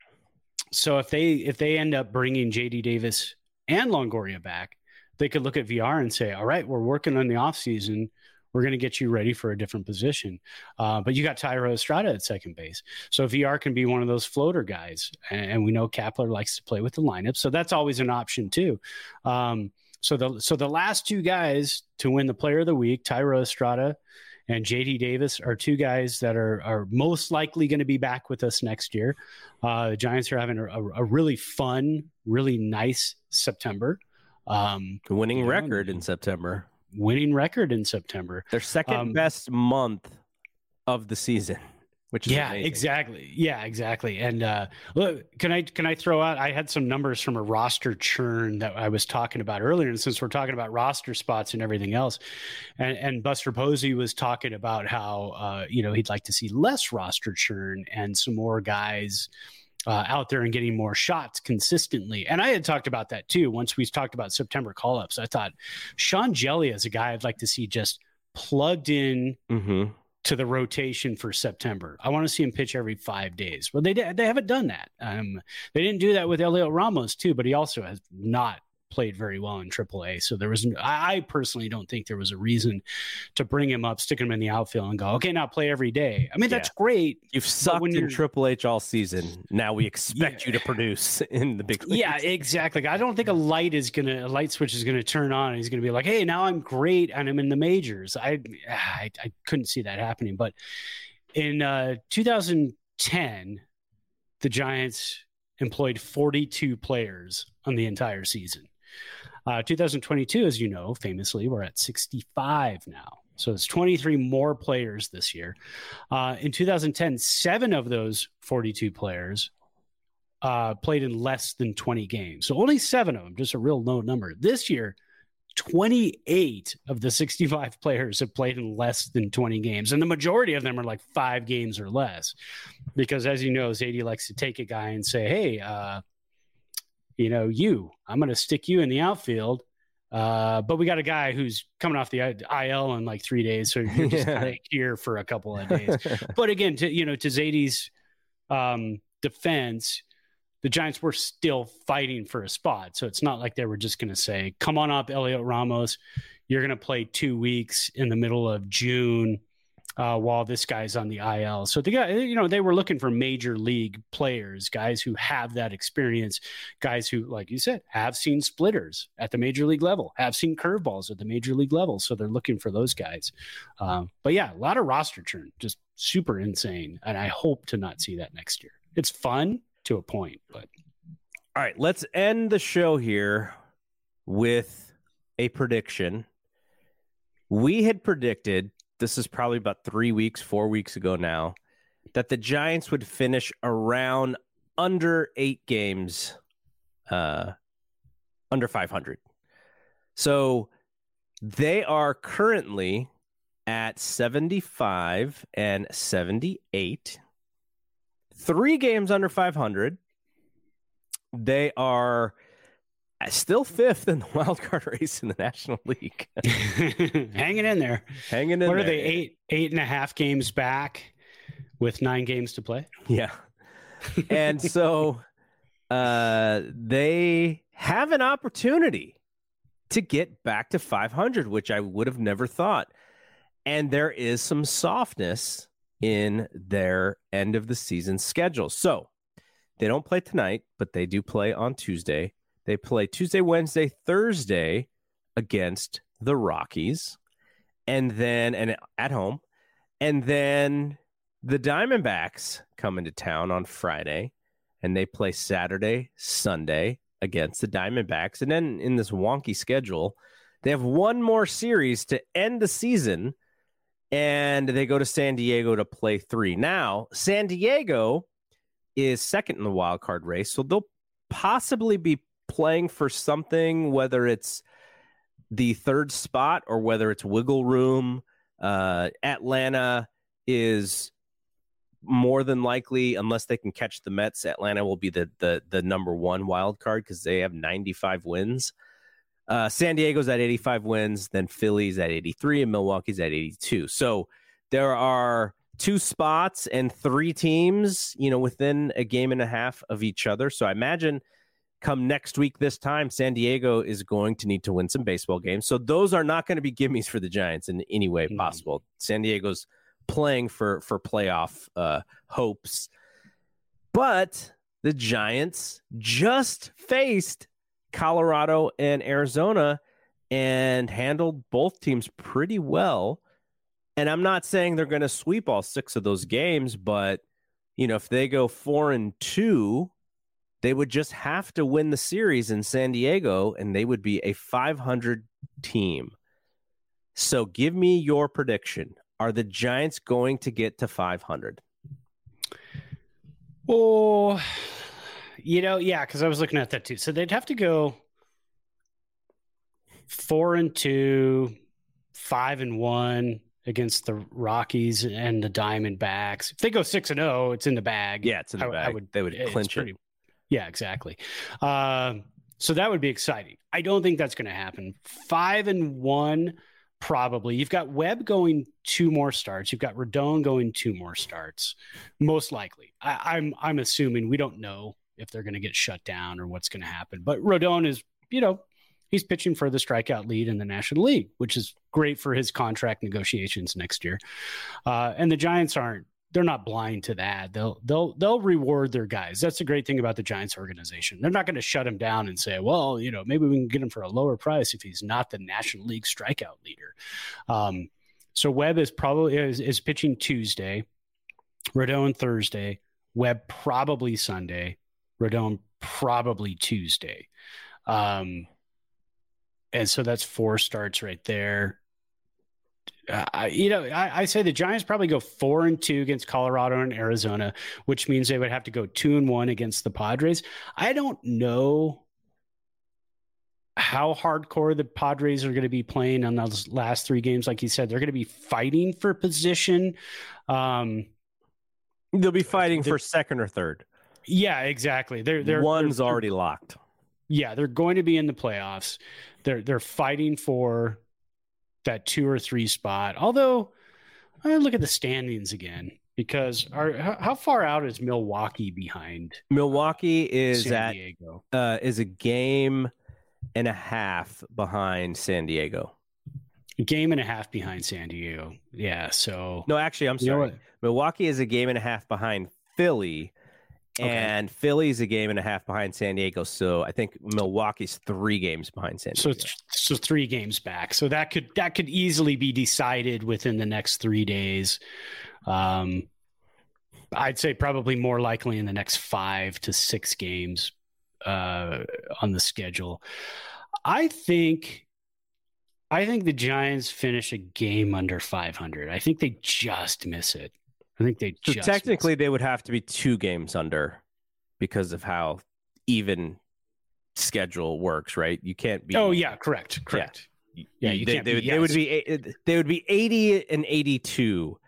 so if they if they end up bringing JD Davis and Longoria back, they could look at Villar and say, all right, we're working on the offseason. We're going to get you ready for a different position. Uh, but you got Thairo Estrada at second base. So Villar can be one of those floater guys. And, we know Kapler likes to play with the lineup. So that's always an option too. Um, so the so the last two guys to win the player of the week, Thairo Estrada and JD Davis, are two guys that are are most likely going to be back with us next year. Uh, the Giants are having a, a really fun, really nice September. Um, winning record in September. winning record in September. Their second Um, best month of the season, which is yeah, amazing. exactly. Yeah, exactly. And uh, look, can I can I throw out? I had some numbers from a roster churn that I was talking about earlier, and since we're talking about roster spots and everything else, and and Buster Posey was talking about how uh, you know he'd like to see less roster churn and some more guys. Uh, out there and getting more shots consistently. And I had talked about that too. Once we talked about September call ups, I thought Sean Hjelle is a guy I'd like to see just plugged in Mm-hmm. to the rotation for September. I want to see him pitch every five days. Well, they did, they haven't done that. Um, they didn't do that with Heliot Ramos too, but he also has not played very well in AAA. So there was, I personally don't think there was a reason to bring him up, stick him in the outfield, and go, okay, now play every day. I mean, that's great. You've sucked when in Triple H all season. Now we expect you to produce (laughs) in the big leagues. Yeah, exactly. I don't think a light is gonna a light switch is gonna turn on. And he's gonna be like, "Hey, now I'm great and I'm in the majors." I I, I couldn't see that happening. But in uh, 2010, the Giants employed 42 players on the entire season. Uh, 2022, as you know, famously, we're at 65 now. So it's 23 more players this year. Uh, in 2010, seven of those 42 players uh, played in less than 20 games. So only seven of them, just a real low number. This year, 28 of the 65 (laughs) players have played in less than 20 games. And the majority of them are like five games or less. Because as you know, Zaidi likes to take a guy and say, hey, uh, you know, you, I'm going to stick you in the outfield. Uh, but we got a guy who's coming off the IL in like three days, so you're just yeah. here for a couple of days. (laughs) but again, to you know, to Zaidi's um, defense, the Giants were still fighting for a spot, so it's not like they were just going to say, "Come on up, Heliot Ramos, you're going to play two weeks in the middle of June." Uh, while this guy's on the IL. So the guy, you know, they were looking for major league players, guys who have that experience, guys who, like you said, have seen splitters at the major league level, have seen curveballs at the major league level. So they're looking for those guys. Um, but yeah, a lot of roster churn, just super insane. And I hope to not see that next year. It's fun to a point, but. All right, let's end the show here with a prediction. We had predicted this is probably about three weeks, four weeks ago now, that the Giants would finish around under eight games, uh, under 500. So they are currently at 75 and 78, three games under 500. They are still fifth in the (laughs) wild card race in the National League. (laughs) (laughs) Hanging in there. Hanging in there. what there. are they, eight, eight and a half games back with nine games to play? Yeah. And so uh, they have an opportunity to get back to 500, which I would have never thought. And there is some softness in their end of the season schedule. So they don't play tonight, but they do play on Tuesday. They play Tuesday, Wednesday, Thursday against the Rockies, and then and at home, and then the Diamondbacks come into town on Friday, and they play Saturday, Sunday against the Diamondbacks, and then in this wonky schedule, they have one more series to end the season, and they go to San Diego to play three. Now, San Diego is second in the wild card race, so they'll possibly be playing for something, whether it's the third spot or whether it's wiggle room. Uh, Atlanta is more than likely, unless they can catch the Mets, Atlanta will be the the the number one wild card because they have 95 wins. Uh, San Diego's at 85 wins, then Philly's at 83, and Milwaukee's at 82. So there are two spots and three teams, you know, within a game and a half of each other. So I imagine come next week this time san diego is going to need to win some baseball games. So those are not going to be gimmies for the giants in any way mm-hmm. possible. San diego's playing for for playoff uh hopes. But the giants just faced colorado and arizona and handled both teams pretty well. And i'm not saying they're going to sweep all six of those games but you know if they go four and two they would just have to win the series in San Diego and they would be a 500 team. So give me your prediction. Are the Giants going to get to 500? Oh, you know, yeah, because I was looking at that too. So they'd have to go four and two, five and one against the Rockies and the Diamondbacks. If they go six and zero, oh, it's in the bag. Yeah, it's in the I, bag. I would, they would clinch it. Yeah, exactly. Um, so that would be exciting. I don't think that's going to happen. Five and one, probably. You've got Webb going two more starts. You've got Rodon going two more starts, most likely. I, I'm I'm assuming we don't know if they're going to get shut down or what's going to happen. But Rodon is, you know, he's pitching for the strikeout lead in the National League, which is great for his contract negotiations next year. Uh, and the Giants aren't they're not blind to that. They'll they'll they'll reward their guys. That's the great thing about the Giants organization. They're not going to shut him down and say, well, you know, maybe we can get him for a lower price if he's not the National League strikeout leader. Um, so Webb is probably is, is pitching Tuesday, Rodon Thursday, Webb probably Sunday, Rodon probably Tuesday. Um, and so that's four starts right there uh, you know, I, I, say the Giants probably go four and two against Colorado and Arizona, which means they would have to go two and one against the Padres. I don't know how hardcore the Padres are going to be playing on those last three games. Like you said, they're going to be fighting for position. Um, They'll be fighting for second or third. Yeah, exactly. They're, they're one's they're, already locked. yeah, they're going to be in the playoffs. They're they're fighting for that two or three spot. Although I look at the standings again because are how far out is Milwaukee behind? Milwaukee is San at Diego. uh, is a game and a half behind San Diego. A game and a half behind San Diego. Yeah, so No, actually, I'm You know sorry. Milwaukee is a game and a half behind Philly, Okay. and Philly's a game and a half behind San Diego. So I think Milwaukee's three games behind San so Diego. th- so three games back. So that could that could easily be decided within the next three days. Um, I'd say probably more likely in the next five to six games uh, on the schedule. I think. I think the Giants finish a game under 500. I think they just miss it. I think they So just technically, they would have to be two games under because of how even schedule works, right? You can't be. Oh yeah, correct, correct. Yeah, you they, can't they, be- would, they would be they would be 80 and 82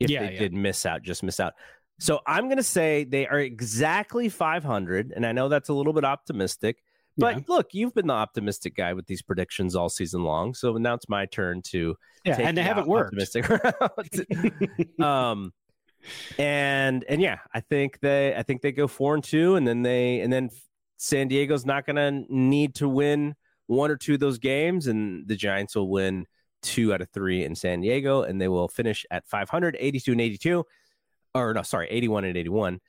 if Yeah, they yeah. did miss out just miss out so i'm going to say they are exactly 500 and i know that's a little bit optimistic but Yeah. look you've been the optimistic guy with these predictions all season long so now it's my turn to Yeah, and they haven't worked. optimistic (laughs) (laughs) um and and yeah i think they i think they go four and two and then they and then san diego's not going to need to win one or two of those games and the giants will win two out of three in san diego and they will finish at 500 82 and 82 or no sorry 81 and 81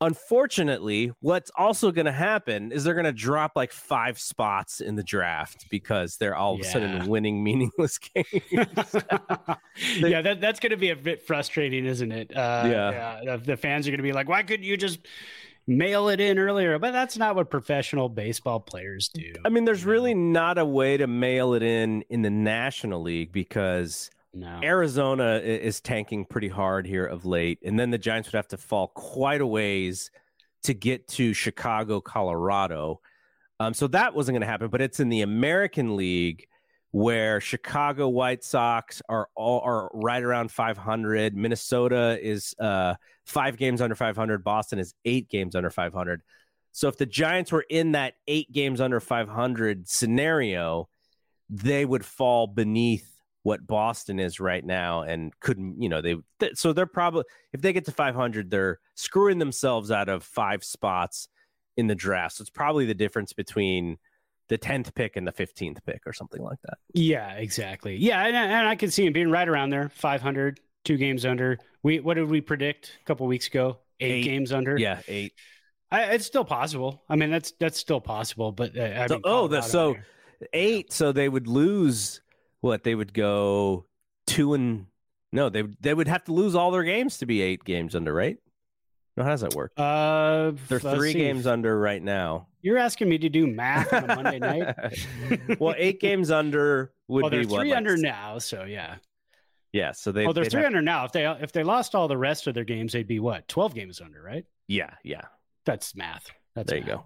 unfortunately what's also going to happen is they're going to drop like five spots in the draft because they're all of a sudden winning (laughs) meaningless games (laughs) yeah, that, that's going to be a bit frustrating, isn't it? Uh, Yeah. The, the fans are going to be like, why couldn't you just mail it in earlier? But that's not what professional baseball players do. I mean, there's really not a way to mail it in in the National League because No. Arizona is tanking pretty hard here of late, and then the Giants would have to fall quite a ways to get to Chicago, Colorado. Um, so that wasn't going to happen. But it's in the American League where Chicago White Sox are all are right around 500. Minnesota is uh, five games under 500. Boston is eight games under 500. So if the Giants were in that eight games under 500 scenario, they would fall beneath what Boston is right now and couldn't, you know, they th- so they're probably if they get to 500, they're screwing themselves out of five spots in the draft. So it's probably the difference between the 10th pick and the 15th pick or something like that. Yeah, exactly. Yeah, and, and I can see him being right around there, 500, two games under. We What did we predict a couple weeks ago? Eight, Eight. games under? Yeah, eight. I, it's still possible. I mean, that's that's still possible. But uh, I So, oh, so eight. So they would lose what? They would go two and no, they they would have to lose all their games to be eight games under, right? No, how does that work? Uh, They're three see. games under right now. You're asking me to do math on a Monday night? (laughs) (laughs) well, eight games under would well, be what, three like, under now, so yeah. Yeah, so they. oh, they're three have- under now. If they if they lost all the rest of their games, they'd be what twelve games under, right? Yeah, yeah. That's math. That's there you go.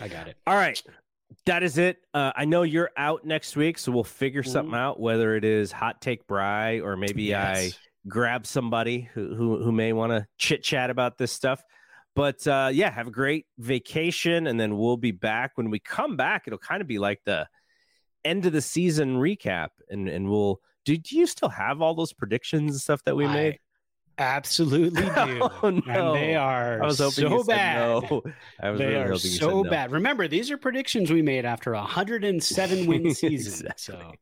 I got it. All right. That is it. Uh, I know you're out next week, so we'll figure something out, whether it is hot take Bry or maybe I grab somebody who who, who may want to chit chat about this stuff. But uh, yeah, have a great vacation, and then we'll be back. When we come back, it'll kind of be like the end of the season recap, and and we'll. Do, do you still have all those predictions and stuff that we I made? Absolutely (laughs) do. Oh, no. And they are I was hoping so bad. no. I was they really are hoping so no. bad. Remember, these are predictions we made after a 107 win (laughs) season. So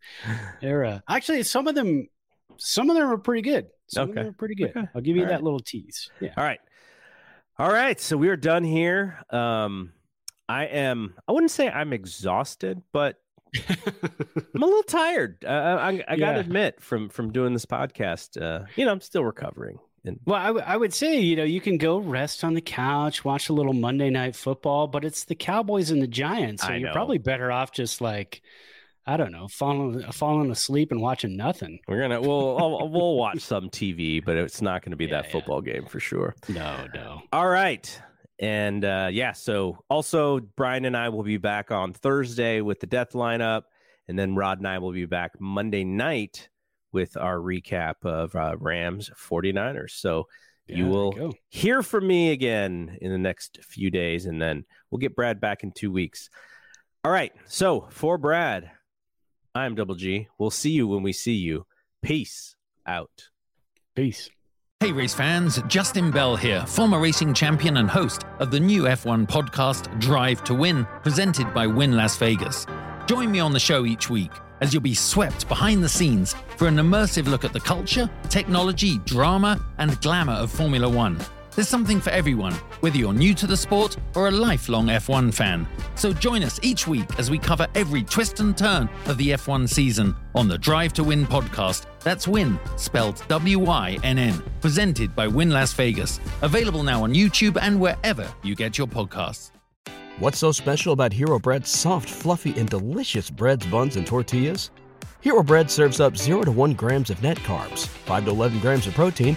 they're uh, actually some of them, some of them are pretty good. Some of them are pretty good. Okay. I'll give you All that right. little tease. Yeah. All right. All right. So we are done here. Um, I am, I wouldn't say I'm exhausted, but I'm a little tired. Uh, I, I, I got to admit from, from doing this podcast, uh, you know, I'm still recovering. And Well, I, w- I would say, you know, you can go rest on the couch, watch a little Monday night football, but it's the Cowboys and the Giants. So you're probably better off just like, I don't know, falling falling asleep and watching nothing. we're going to, we'll, I'll- we'll watch some TV, but it's not going to be (laughs) Yeah, that football game for sure. No, no. All right. And uh, yeah, so also Brian and I will be back on Thursday with the death lineup. And then Rod and I will be back Monday night with our recap of uh, Rams 49ers. So Yeah, you will go. hear from me again in the next few days. And then we'll get Brad back in two weeks. All right. So for Brad, I'm Double G. We'll see you when we see you. Peace out. Peace. Hey, race fans, Justin Bell here, former racing champion and host of the new F1 podcast, Drive to Wynn, presented by Wynn Las Vegas. Join me on the show each week as you'll be swept behind the scenes for an immersive look at the culture, technology, drama, and glamour of Formula One. There's something for everyone, whether you're new to the sport or a lifelong F1 fan. So join us each week as we cover every twist and turn of the F1 season on the Drive to Wynn podcast. That's Wynn, spelled W Y N N, presented by Wynn Las Vegas. Available now on YouTube and wherever you get your podcasts. What's so special about Hero Bread's soft, fluffy, and delicious breads, buns, and tortillas? Hero Bread serves up 0 to 1 grams of net carbs, 5 to 11 grams of protein,